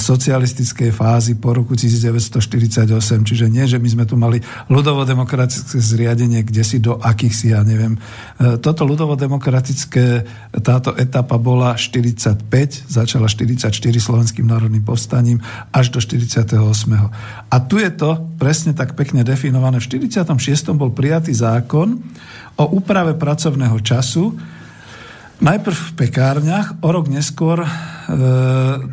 socialistickej fázy po roku 1948. Čiže nie, že my sme tu mali ľudovo-demokratické zriadenie, kde si do akých si, ja neviem. E, toto ľudovo-demokratické, táto etapa bola 45, začala 44 slovenským národným povstaním až do 48. A tu je to presne tak pekne definované. V 46. bol prijatý zákon o úprave pracovného času, Najprv v pekárniach, o rok neskôr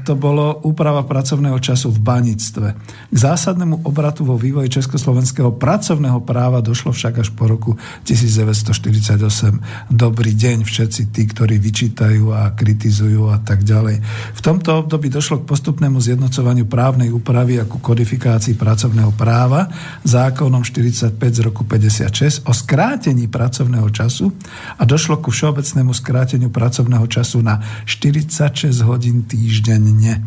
to bolo úprava pracovného času v banictve. K zásadnému obratu vo vývoji československého pracovného práva došlo však až po roku 1948. Dobrý deň všetci tí, ktorí vyčítajú a kritizujú a tak ďalej. V tomto období došlo k postupnému zjednocovaniu právnej úpravy a ku kodifikácii pracovného práva zákonom 45 z roku 56 o skrátení pracovného času a došlo ku všeobecnému skráteniu pracovného času na 46 hodín týždenne.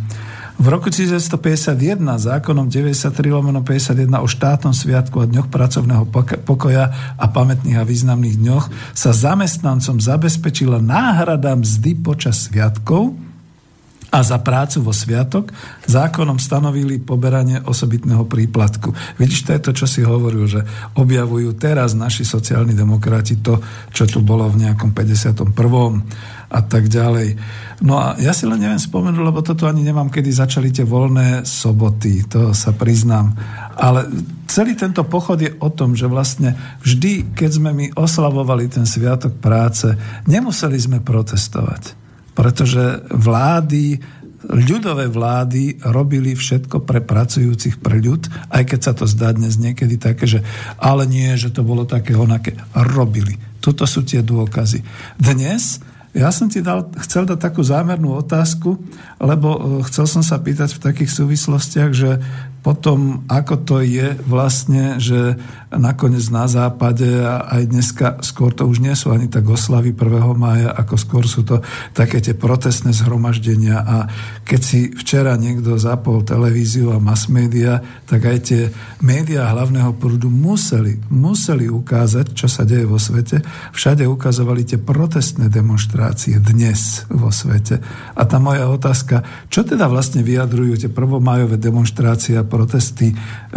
V roku 1951 zákonom 93 lomeno 51 o štátnom sviatku a dňoch pracovného pokoja a pamätných a významných dňoch sa zamestnancom zabezpečila náhrada mzdy počas sviatkov a za prácu vo sviatok zákonom stanovili poberanie osobitného príplatku. Vidíš, to je to, čo si hovoril, že objavujú teraz naši sociálni demokrati to, čo tu bolo v nejakom 51. a tak ďalej. No a ja si len neviem spomenúť, lebo toto ani nemám, kedy začali tie voľné soboty, to sa priznám. Ale celý tento pochod je o tom, že vlastne vždy, keď sme my oslavovali ten sviatok práce, nemuseli sme protestovať pretože vlády, ľudové vlády robili všetko pre pracujúcich, pre ľud, aj keď sa to zdá dnes niekedy také, že ale nie, že to bolo také onaké. Robili. Tuto sú tie dôkazy. Dnes ja som ti dal, chcel dať takú zámernú otázku, lebo e, chcel som sa pýtať v takých súvislostiach, že potom, ako to je vlastne, že nakoniec na západe a aj dneska skôr to už nie sú ani tak oslavy 1. mája, ako skôr sú to také tie protestné zhromaždenia a keď si včera niekto zapol televíziu a mass media, tak aj tie médiá hlavného prúdu museli, museli ukázať, čo sa deje vo svete. Všade ukazovali tie protestné demonstrácie dnes vo svete. A tá moja otázka, čo teda vlastne vyjadrujú tie prvomájové demonstrácie a protesty e,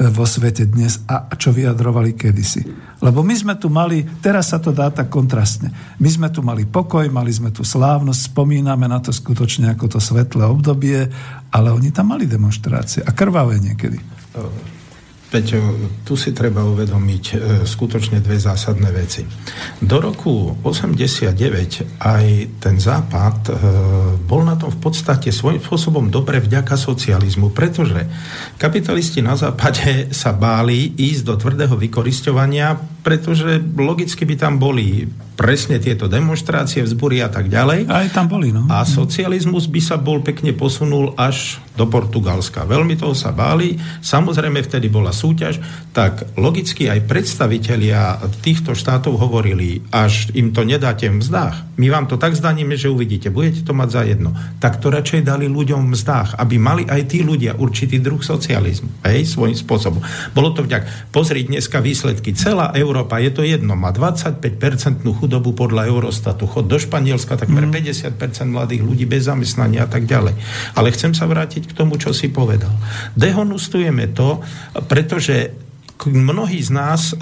vo svete dnes a čo vyjadrovali kedysi. Lebo my sme tu mali, teraz sa to dá tak kontrastne, my sme tu mali pokoj, mali sme tu slávnosť, spomíname na to skutočne ako to svetlé obdobie, ale oni tam mali demonstrácie a krvavé niekedy. Peťo, tu si treba uvedomiť e, skutočne dve zásadné veci. Do roku 89 aj ten západ e, bol na tom v podstate svojím spôsobom dobre vďaka socializmu, pretože kapitalisti na západe sa báli ísť do tvrdého vykoristovania, pretože logicky by tam boli presne tieto demonstrácie, vzbory a tak ďalej. Aj tam boli, no. A socializmus by sa bol pekne posunul až do Portugalska. Veľmi toho sa báli. Samozrejme, vtedy bola súťaž, tak logicky aj predstavitelia týchto štátov hovorili, až im to nedáte v mzdách. My vám to tak zdaníme, že uvidíte, budete to mať za jedno. Tak to radšej dali ľuďom v mzdách, aby mali aj tí ľudia určitý druh socializmu. Hej, svojím spôsobom. Bolo to vďak. Pozrieť dneska výsledky. Celá Európa, je to jedno, má 25-percentnú chudobu podľa Eurostatu. Chod do Španielska, takmer mm. 50% mladých ľudí bez zamestnania a tak ďalej. Ale chcem sa vrátiť k tomu, čo si povedal. Dehonustujeme to, pretože mnohí z nás, e,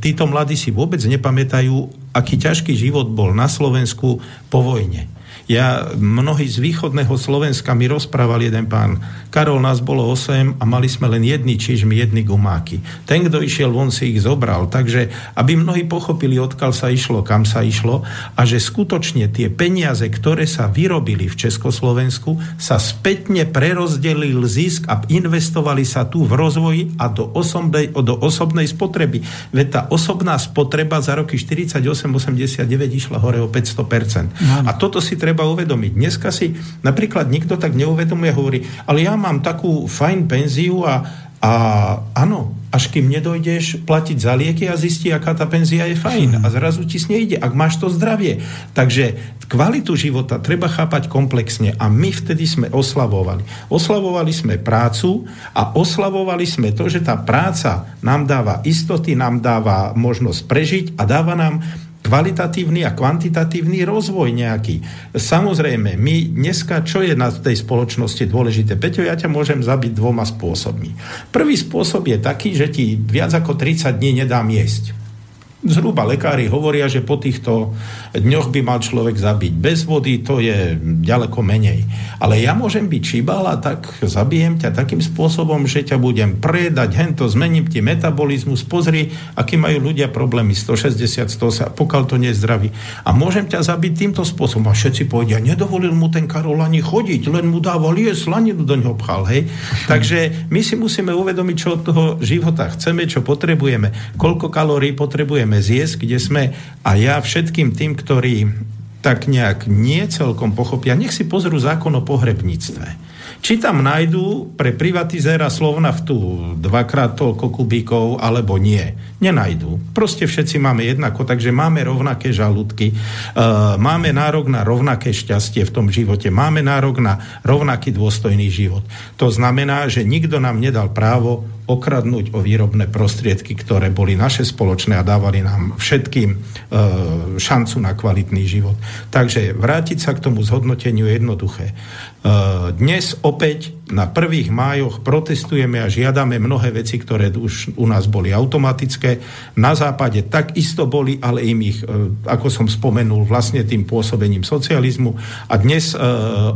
títo mladí si vôbec nepamätajú, aký ťažký život bol na Slovensku po vojne. Ja, mnohí z východného Slovenska mi rozprával jeden pán, Karol, nás bolo 8 a mali sme len jedny čižmy, jedny gumáky. Ten, kto išiel von, si ich zobral. Takže, aby mnohí pochopili, odkiaľ sa išlo, kam sa išlo a že skutočne tie peniaze, ktoré sa vyrobili v Československu, sa spätne prerozdelil zisk a investovali sa tu v rozvoji a do osobnej, do osobnej spotreby. Veď tá osobná spotreba za roky 48-89 išla hore o 500%. A toto si treba treba uvedomiť. Dneska si napríklad nikto tak neuvedomuje, hovorí, ale ja mám takú fajn penziu a A áno, až kým nedojdeš platiť za lieky a zistí, aká tá penzia je fajn. A zrazu ti s nejde, ak máš to zdravie. Takže kvalitu života treba chápať komplexne a my vtedy sme oslavovali. Oslavovali sme prácu a oslavovali sme to, že tá práca nám dáva istoty, nám dáva možnosť prežiť a dáva nám kvalitatívny a kvantitatívny rozvoj nejaký. Samozrejme, my dneska, čo je na tej spoločnosti dôležité? Peťo, ja ťa môžem zabiť dvoma spôsobmi. Prvý spôsob je taký, že ti viac ako 30 dní nedám jesť. Zhruba lekári hovoria, že po týchto dňoch by mal človek zabiť bez vody, to je ďaleko menej. Ale ja môžem byť čibala, tak zabijem ťa takým spôsobom, že ťa budem predať, hento, zmením ti metabolizmus, pozri, aký majú ľudia problémy, 160, 100, pokiaľ to nie je zdravý. A môžem ťa zabiť týmto spôsobom. A všetci povedia, nedovolil mu ten Karol ani chodiť, len mu dával jesť, slaninu do ňoho pchal, hej. Takže my si musíme uvedomiť, čo od toho života chceme, čo potrebujeme, koľko kalórií potrebujeme potrebujeme zjesť, kde sme. A ja všetkým tým, ktorí tak nejak nie celkom pochopia, nech si pozrú zákon o pohrebníctve. Či tam nájdú pre privatizéra Slovnaftu dvakrát toľko kubíkov, alebo nie. Nenajdú. Proste všetci máme jednako, takže máme rovnaké žalúdky, e, máme nárok na rovnaké šťastie v tom živote, máme nárok na rovnaký dôstojný život. To znamená, že nikto nám nedal právo okradnúť o výrobné prostriedky, ktoré boli naše spoločné a dávali nám všetkým e, šancu na kvalitný život. Takže vrátiť sa k tomu zhodnoteniu je jednoduché. E, dnes opäť na prvých májoch protestujeme a žiadame mnohé veci, ktoré už u nás boli automatické. Na západe takisto boli, ale im ich, e, ako som spomenul, vlastne tým pôsobením socializmu. A dnes e,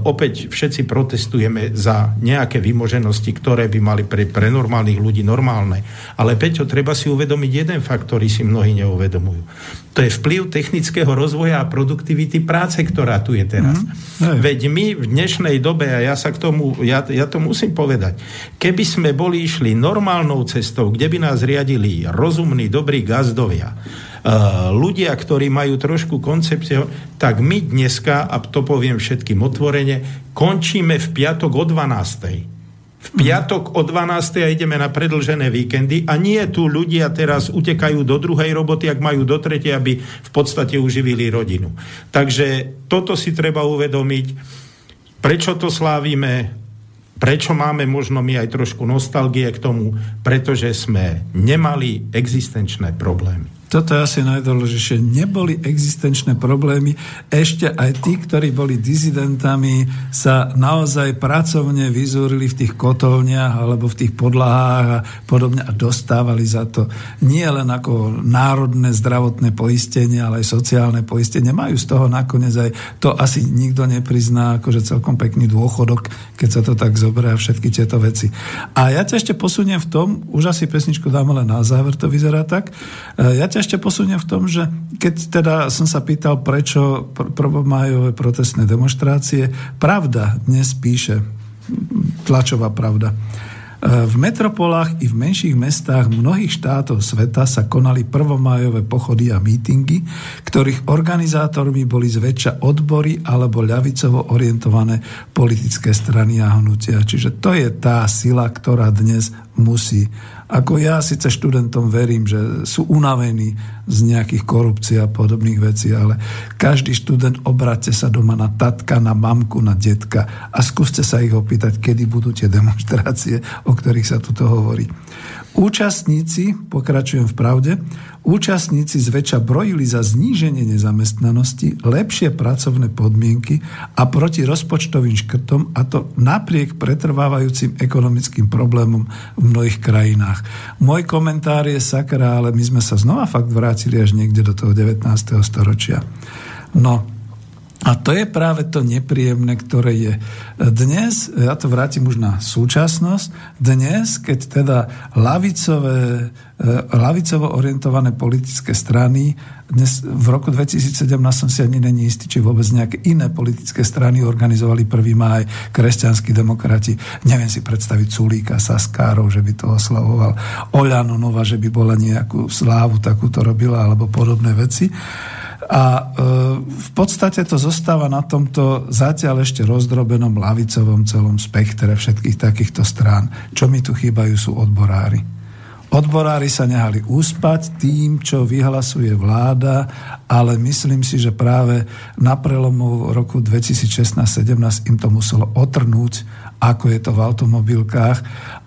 opäť všetci protestujeme za nejaké vymoženosti, ktoré by mali pre, pre normálnych ľudí normálne. Ale Peťo, treba si uvedomiť jeden fakt, ktorý si mnohí neuvedomujú. To je vplyv technického rozvoja a produktivity práce, ktorá tu je teraz. Mm, Veď my v dnešnej dobe, a ja sa k tomu, ja, ja to musím povedať, keby sme boli išli normálnou cestou, kde by nás riadili rozumní, dobrí gazdovia, uh, ľudia, ktorí majú trošku koncepciu, tak my dneska, a to poviem všetkým otvorene, končíme v piatok o 12 v piatok o 12. a ideme na predlžené víkendy a nie tu ľudia teraz utekajú do druhej roboty, ak majú do tretej, aby v podstate uživili rodinu. Takže toto si treba uvedomiť, prečo to slávime, prečo máme možno my aj trošku nostalgie k tomu, pretože sme nemali existenčné problémy toto je asi najdôležitejšie, neboli existenčné problémy. Ešte aj tí, ktorí boli dizidentami, sa naozaj pracovne vyzúrili v tých kotolniach alebo v tých podlahách a podobne a dostávali za to nie len ako národné zdravotné poistenie, ale aj sociálne poistenie. Majú z toho nakoniec aj, to asi nikto neprizná, akože celkom pekný dôchodok, keď sa to tak zoberie všetky tieto veci. A ja ťa ešte posuniem v tom, už asi pesničku dáme len na záver, to vyzerá tak. E, ja ťa ešte posuniem v tom, že keď teda som sa pýtal, prečo pr- prvomájové protestné demonstrácie, pravda dnes píše, tlačová pravda, e, v metropolách i v menších mestách mnohých štátov sveta sa konali prvomájové pochody a mítingy, ktorých organizátormi boli zväčša odbory alebo ľavicovo orientované politické strany a hnutia. Čiže to je tá sila, ktorá dnes musí ako ja síce študentom verím, že sú unavení z nejakých korupcií a podobných vecí, ale každý študent obráťte sa doma na tatka, na mamku, na detka a skúste sa ich opýtať, kedy budú tie demonstrácie, o ktorých sa tu hovorí. Účastníci, pokračujem v pravde, účastníci zväčša brojili za zníženie nezamestnanosti, lepšie pracovné podmienky a proti rozpočtovým škrtom a to napriek pretrvávajúcim ekonomickým problémom v mnohých krajinách. Môj komentár je sakra, ale my sme sa znova fakt vrátili až niekde do toho 19. storočia. No, a to je práve to nepríjemné, ktoré je dnes, ja to vrátim už na súčasnosť, dnes, keď teda lavicové, e, lavicovo orientované politické strany, dnes v roku 2017 som si ani není istý, či vôbec nejaké iné politické strany organizovali 1. máj, kresťanskí demokrati, neviem si predstaviť Sulíka, Saskárov, že by to oslavoval, Oľano Nova, že by bola nejakú slávu takúto robila, alebo podobné veci. A e, v podstate to zostáva na tomto zatiaľ ešte rozdrobenom lavicovom celom spektre všetkých takýchto strán. Čo mi tu chýbajú sú odborári. Odborári sa nehali uspať tým, čo vyhlasuje vláda, ale myslím si, že práve na prelomu roku 2016-17 im to muselo otrnúť, ako je to v automobilkách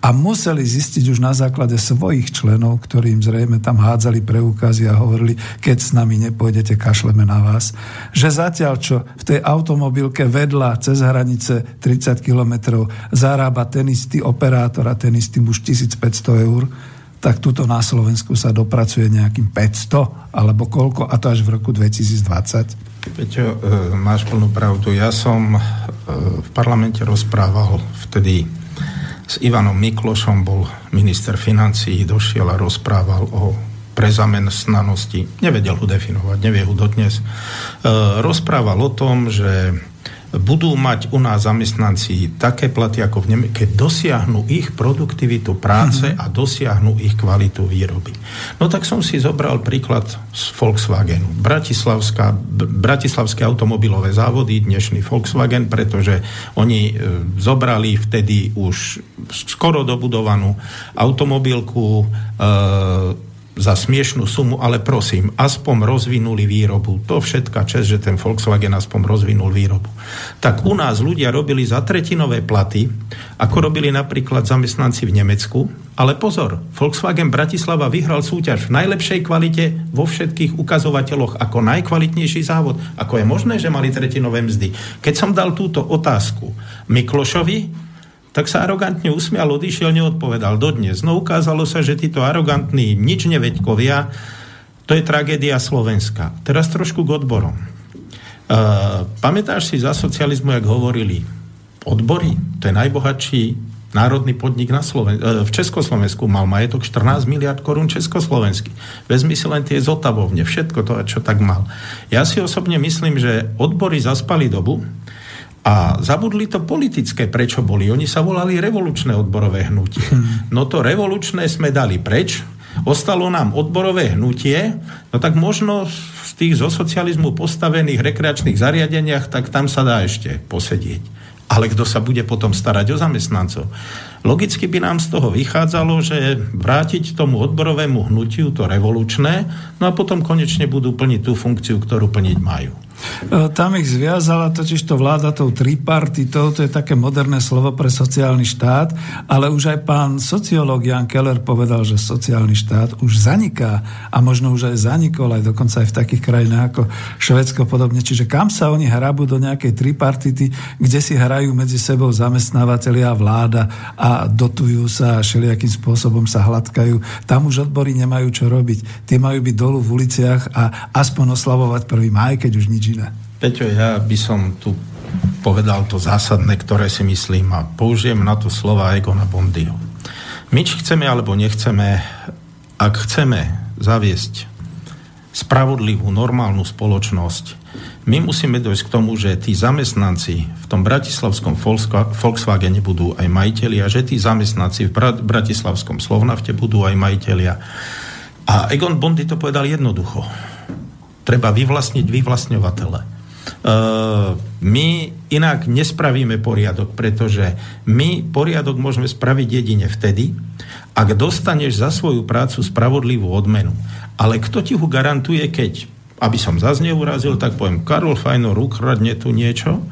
a museli zistiť už na základe svojich členov, ktorým zrejme tam hádzali preukazy a hovorili, keď s nami nepôjdete, kašleme na vás, že zatiaľ, čo v tej automobilke vedľa cez hranice 30 kilometrov zarába ten istý operátor a ten istý muž 1500 eur, tak tuto na Slovensku sa dopracuje nejakým 500 alebo koľko, a to až v roku 2020. Peťo, e, máš plnú pravdu. Ja som e, v parlamente rozprával vtedy s Ivanom Miklošom, bol minister financí, došiel a rozprával o prezamestnanosti. Nevedel ho definovať, nevie ho dodnes. E, rozprával o tom, že budú mať u nás zamestnanci také platy ako v Nemecku, keď dosiahnu ich produktivitu práce mm-hmm. a dosiahnu ich kvalitu výroby. No tak som si zobral príklad z Volkswagenu. Bratislavská, Bratislavské automobilové závody, dnešný Volkswagen, pretože oni e, zobrali vtedy už skoro dobudovanú automobilku e, za smiešnú sumu, ale prosím, aspoň rozvinuli výrobu. To všetka čest, že ten Volkswagen aspoň rozvinul výrobu. Tak u nás ľudia robili za tretinové platy, ako robili napríklad zamestnanci v Nemecku, ale pozor, Volkswagen Bratislava vyhral súťaž v najlepšej kvalite vo všetkých ukazovateľoch ako najkvalitnejší závod. Ako je možné, že mali tretinové mzdy? Keď som dal túto otázku Miklošovi, tak sa arogantne usmial, odišiel, neodpovedal dodnes. No ukázalo sa, že títo arogantní nič neveďkovia, to je tragédia Slovenska. Teraz trošku k odborom. Uh, pamätáš si za socializmu, jak hovorili odbory? To je najbohatší národný podnik na Sloven- uh, v Československu mal majetok 14 miliard korún československý. Vezmi si len tie zotavovne, všetko to, čo tak mal. Ja si osobne myslím, že odbory zaspali dobu, a zabudli to politické, prečo boli. Oni sa volali revolučné odborové hnutie. Hmm. No to revolučné sme dali preč, ostalo nám odborové hnutie, no tak možno z tých zo socializmu postavených rekreačných zariadeniach, tak tam sa dá ešte posedieť. Ale kto sa bude potom starať o zamestnancov? Logicky by nám z toho vychádzalo, že vrátiť tomu odborovému hnutiu to revolučné, no a potom konečne budú plniť tú funkciu, ktorú plniť majú. E, tam ich zviazala totiž to vláda tou tripartitou, to je také moderné slovo pre sociálny štát, ale už aj pán sociológ Jan Keller povedal, že sociálny štát už zaniká a možno už aj zanikol aj dokonca aj v takých krajinách ako Švedsko podobne. Čiže kam sa oni hrabú do nejakej tripartity, kde si hrajú medzi sebou zamestnávateľia a vláda a dotujú sa a všelijakým spôsobom sa hladkajú. Tam už odbory nemajú čo robiť. Tie majú byť dolu v uliciach a aspoň oslavovať prvý maj, keď už nič iné. Peťo, ja by som tu povedal to zásadné, ktoré si myslím a použijem na to slova Egona Bondyho. My či chceme alebo nechceme, ak chceme zaviesť spravodlivú, normálnu spoločnosť, my musíme dojsť k tomu, že tí zamestnanci v tom bratislavskom Volkswagene budú aj majiteľi a že tí zamestnanci v bratislavskom Slovnafte budú aj majiteľia. A Egon Bondy to povedal jednoducho treba vyvlastniť vyvlastňovatele. E, my inak nespravíme poriadok, pretože my poriadok môžeme spraviť jedine vtedy, ak dostaneš za svoju prácu spravodlivú odmenu. Ale kto ti ho garantuje, keď, aby som zase neurazil, tak poviem, Karol Fajnor ukradne tu niečo,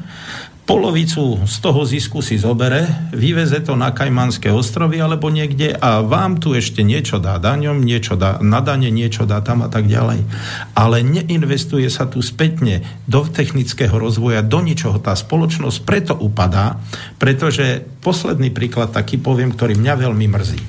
polovicu z toho zisku si zobere, vyveze to na Kajmanské ostrovy alebo niekde a vám tu ešte niečo dá daňom, niečo dá na dane, niečo dá tam a tak ďalej. Ale neinvestuje sa tu spätne do technického rozvoja, do ničoho. Tá spoločnosť preto upadá, pretože posledný príklad taký poviem, ktorý mňa veľmi mrzí.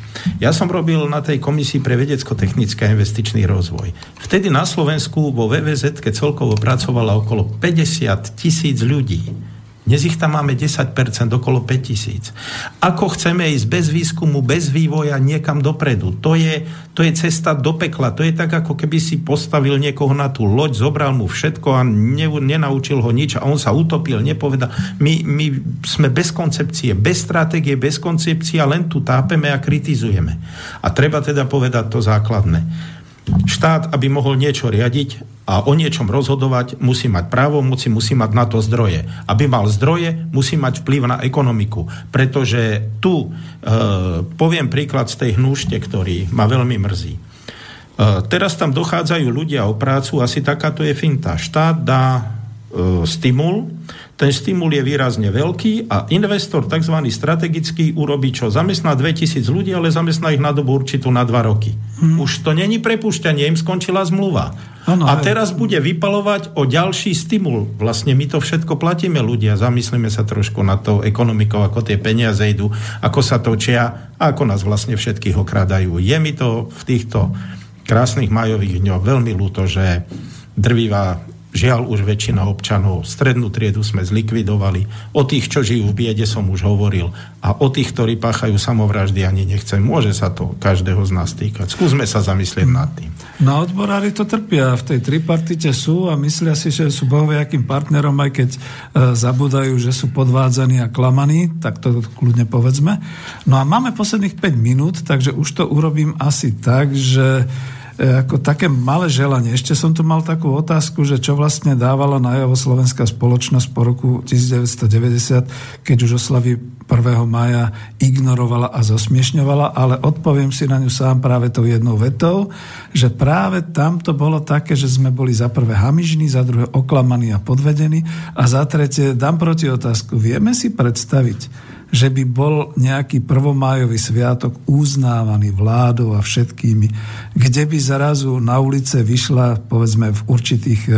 Ja som robil na tej komisii pre vedecko-technický a investičný rozvoj. Vtedy na Slovensku vo VVZ celkovo pracovala okolo 50 tisíc ľudí. Dnes ich tam máme 10%, okolo 5000. Ako chceme ísť bez výskumu, bez vývoja niekam dopredu? To je, to je cesta do pekla. To je tak, ako keby si postavil niekoho na tú loď, zobral mu všetko a ne, nenaučil ho nič a on sa utopil, nepovedal. My, my sme bez koncepcie, bez stratégie, bez koncepcie a len tu tápeme a kritizujeme. A treba teda povedať to základné. Štát, aby mohol niečo riadiť a o niečom rozhodovať, musí mať právo, musí, mať na to zdroje. Aby mal zdroje, musí mať vplyv na ekonomiku. Pretože tu e, poviem príklad z tej hnúšte, ktorý ma veľmi mrzí. E, teraz tam dochádzajú ľudia o prácu, asi takáto je finta. Štát dá stimul, ten stimul je výrazne veľký a investor tzv. strategický urobí čo? Zamestná 2000 ľudí, ale zamestná ich na dobu určitú na 2 roky. Hmm. Už to není prepušťanie, im skončila zmluva. Ano, a teraz bude vypalovať o ďalší stimul. Vlastne my to všetko platíme ľudia. Zamyslíme sa trošku na tou ekonomikou, ako tie peniaze idú, ako sa točia a ako nás vlastne všetkých okradajú. Je mi to v týchto krásnych majových dňoch veľmi ľúto, že drvivá Žiaľ, už väčšina občanov, strednú triedu sme zlikvidovali. O tých, čo žijú v biede, som už hovoril. A o tých, ktorí páchajú samovraždy, ani nechcem. Môže sa to každého z nás týkať. Skúsme sa zamyslieť nad tým. No odborári to trpia. V tej tripartite sú a myslia si, že sú bohoviakým partnerom, aj keď e, zabudajú, že sú podvádzaní a klamaní, tak to kľudne povedzme. No a máme posledných 5 minút, takže už to urobím asi tak, že ako také malé želanie. Ešte som tu mal takú otázku, že čo vlastne dávala najavo slovenská spoločnosť po roku 1990, keď už oslavy 1. maja ignorovala a zosmiešňovala, ale odpoviem si na ňu sám práve tou jednou vetou, že práve tam to bolo také, že sme boli za prvé hamižní, za druhé oklamaní a podvedení a za tretie dám proti otázku. Vieme si predstaviť, že by bol nejaký prvomájový sviatok uznávaný vládou a všetkými, kde by zrazu na ulice vyšla, povedzme v určitých e,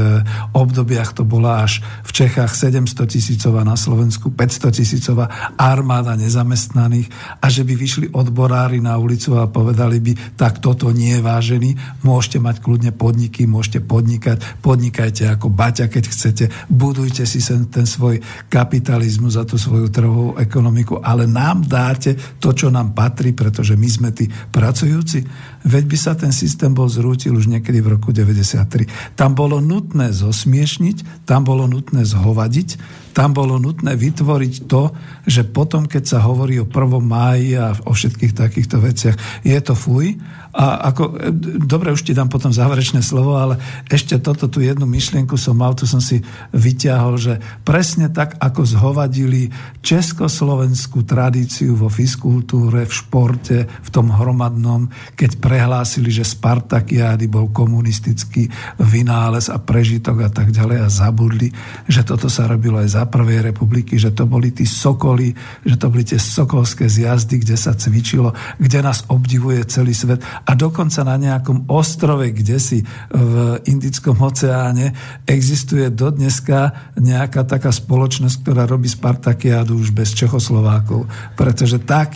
obdobiach to bola až v Čechách 700 tisícová, na Slovensku 500 tisícová armáda nezamestnaných a že by vyšli odborári na ulicu a povedali by, tak toto nie je vážený, môžete mať kľudne podniky, môžete podnikať, podnikajte ako baťa, keď chcete, budujte si sen ten svoj kapitalizmus a tú svoju trhovú ekonomiku ekonomiku, ale nám dáte to, čo nám patrí, pretože my sme tí pracujúci. Veď by sa ten systém bol zrútil už niekedy v roku 93. Tam bolo nutné zosmiešniť, tam bolo nutné zhovadiť, tam bolo nutné vytvoriť to, že potom, keď sa hovorí o 1. máji a o všetkých takýchto veciach, je to fuj. A ako, dobre, už ti dám potom záverečné slovo, ale ešte toto, tú jednu myšlienku som mal, tu som si vyťahol, že presne tak, ako zhovadili československú tradíciu vo fiskultúre, v športe, v tom hromadnom, keď prehlásili, že Spartakiády bol komunistický vynález a prežitok a tak ďalej a zabudli, že toto sa robilo aj za prvej republiky, že to boli tí sokoly, že to boli tie sokolské zjazdy, kde sa cvičilo, kde nás obdivuje celý svet a dokonca na nejakom ostrove, kde si v Indickom oceáne existuje dodneska nejaká taká spoločnosť, ktorá robí Spartakiádu už bez Čechoslovákov, pretože tak,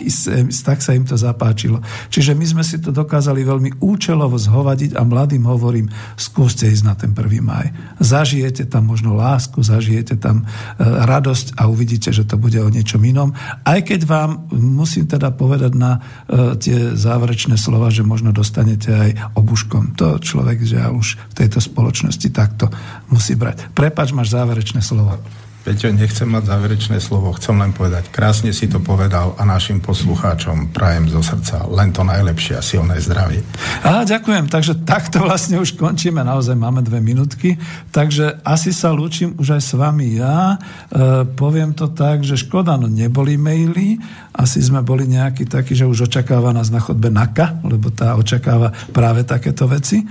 tak sa im to zapáčilo. Čiže my sme si to dokázali veľmi účelovo zhovadiť a mladým hovorím, skúste ísť na ten 1. maj. Zažijete tam možno lásku, zažijete tam radosť a uvidíte, že to bude o niečom inom. Aj keď vám musím teda povedať na e, tie záverečné slova, že možno dostanete aj obuškom. To človek, že už v tejto spoločnosti takto musí brať. Prepač, máš záverečné slovo. Peťo, nechcem mať záverečné slovo, chcem len povedať, krásne si to povedal a našim poslucháčom prajem zo srdca len to najlepšie a silné zdravie. A ďakujem, takže takto vlastne už končíme, naozaj máme dve minútky, takže asi sa lúčim už aj s vami ja. E, poviem to tak, že škoda, no neboli maily, asi sme boli nejakí takí, že už očakáva nás na chodbe NAKA, lebo tá očakáva práve takéto veci.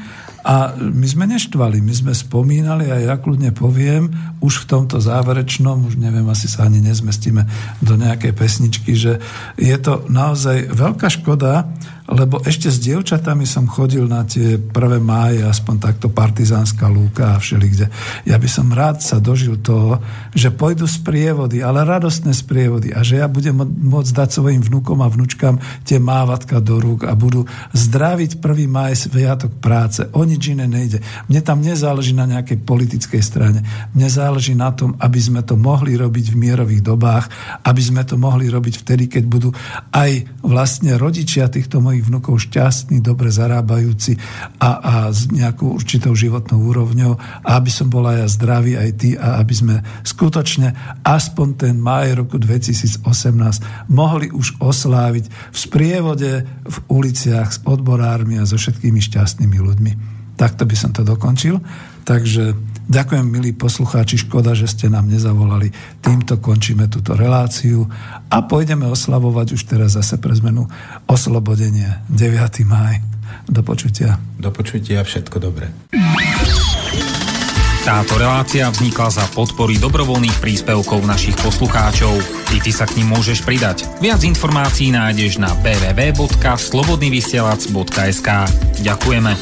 A my sme neštvali, my sme spomínali a ja kľudne poviem, už v tomto záverečnom, už neviem, asi sa ani nezmestíme do nejakej pesničky, že je to naozaj veľká škoda, lebo ešte s dievčatami som chodil na tie prvé máje, aspoň takto partizánska lúka a všelikde. Ja by som rád sa dožil toho, že pôjdu z prievody, ale radostné z prievody a že ja budem môcť dať svojim vnúkom a vnúčkam tie mávatka do rúk a budú zdraviť prvý máj sviatok práce. O nič iné nejde. Mne tam nezáleží na nejakej politickej strane. Mne záleží na tom, aby sme to mohli robiť v mierových dobách, aby sme to mohli robiť vtedy, keď budú aj vlastne rodičia týchto mojich mojich vnukov šťastní, dobre zarábajúci a, a s nejakou určitou životnou úrovňou a aby som bola ja zdravý aj ty a aby sme skutočne aspoň ten maj roku 2018 mohli už osláviť v sprievode v uliciach s odborármi a so všetkými šťastnými ľuďmi. Takto by som to dokončil. Takže Ďakujem, milí poslucháči, škoda, že ste nám nezavolali. Týmto končíme túto reláciu a pôjdeme oslavovať už teraz zase pre zmenu oslobodenie 9. maj. Do počutia. Do počutia, všetko dobré. Táto relácia vznikla za podpory dobrovoľných príspevkov našich poslucháčov. I ty sa k ním môžeš pridať. Viac informácií nájdeš na www.slobodnyvysielac.sk Ďakujeme.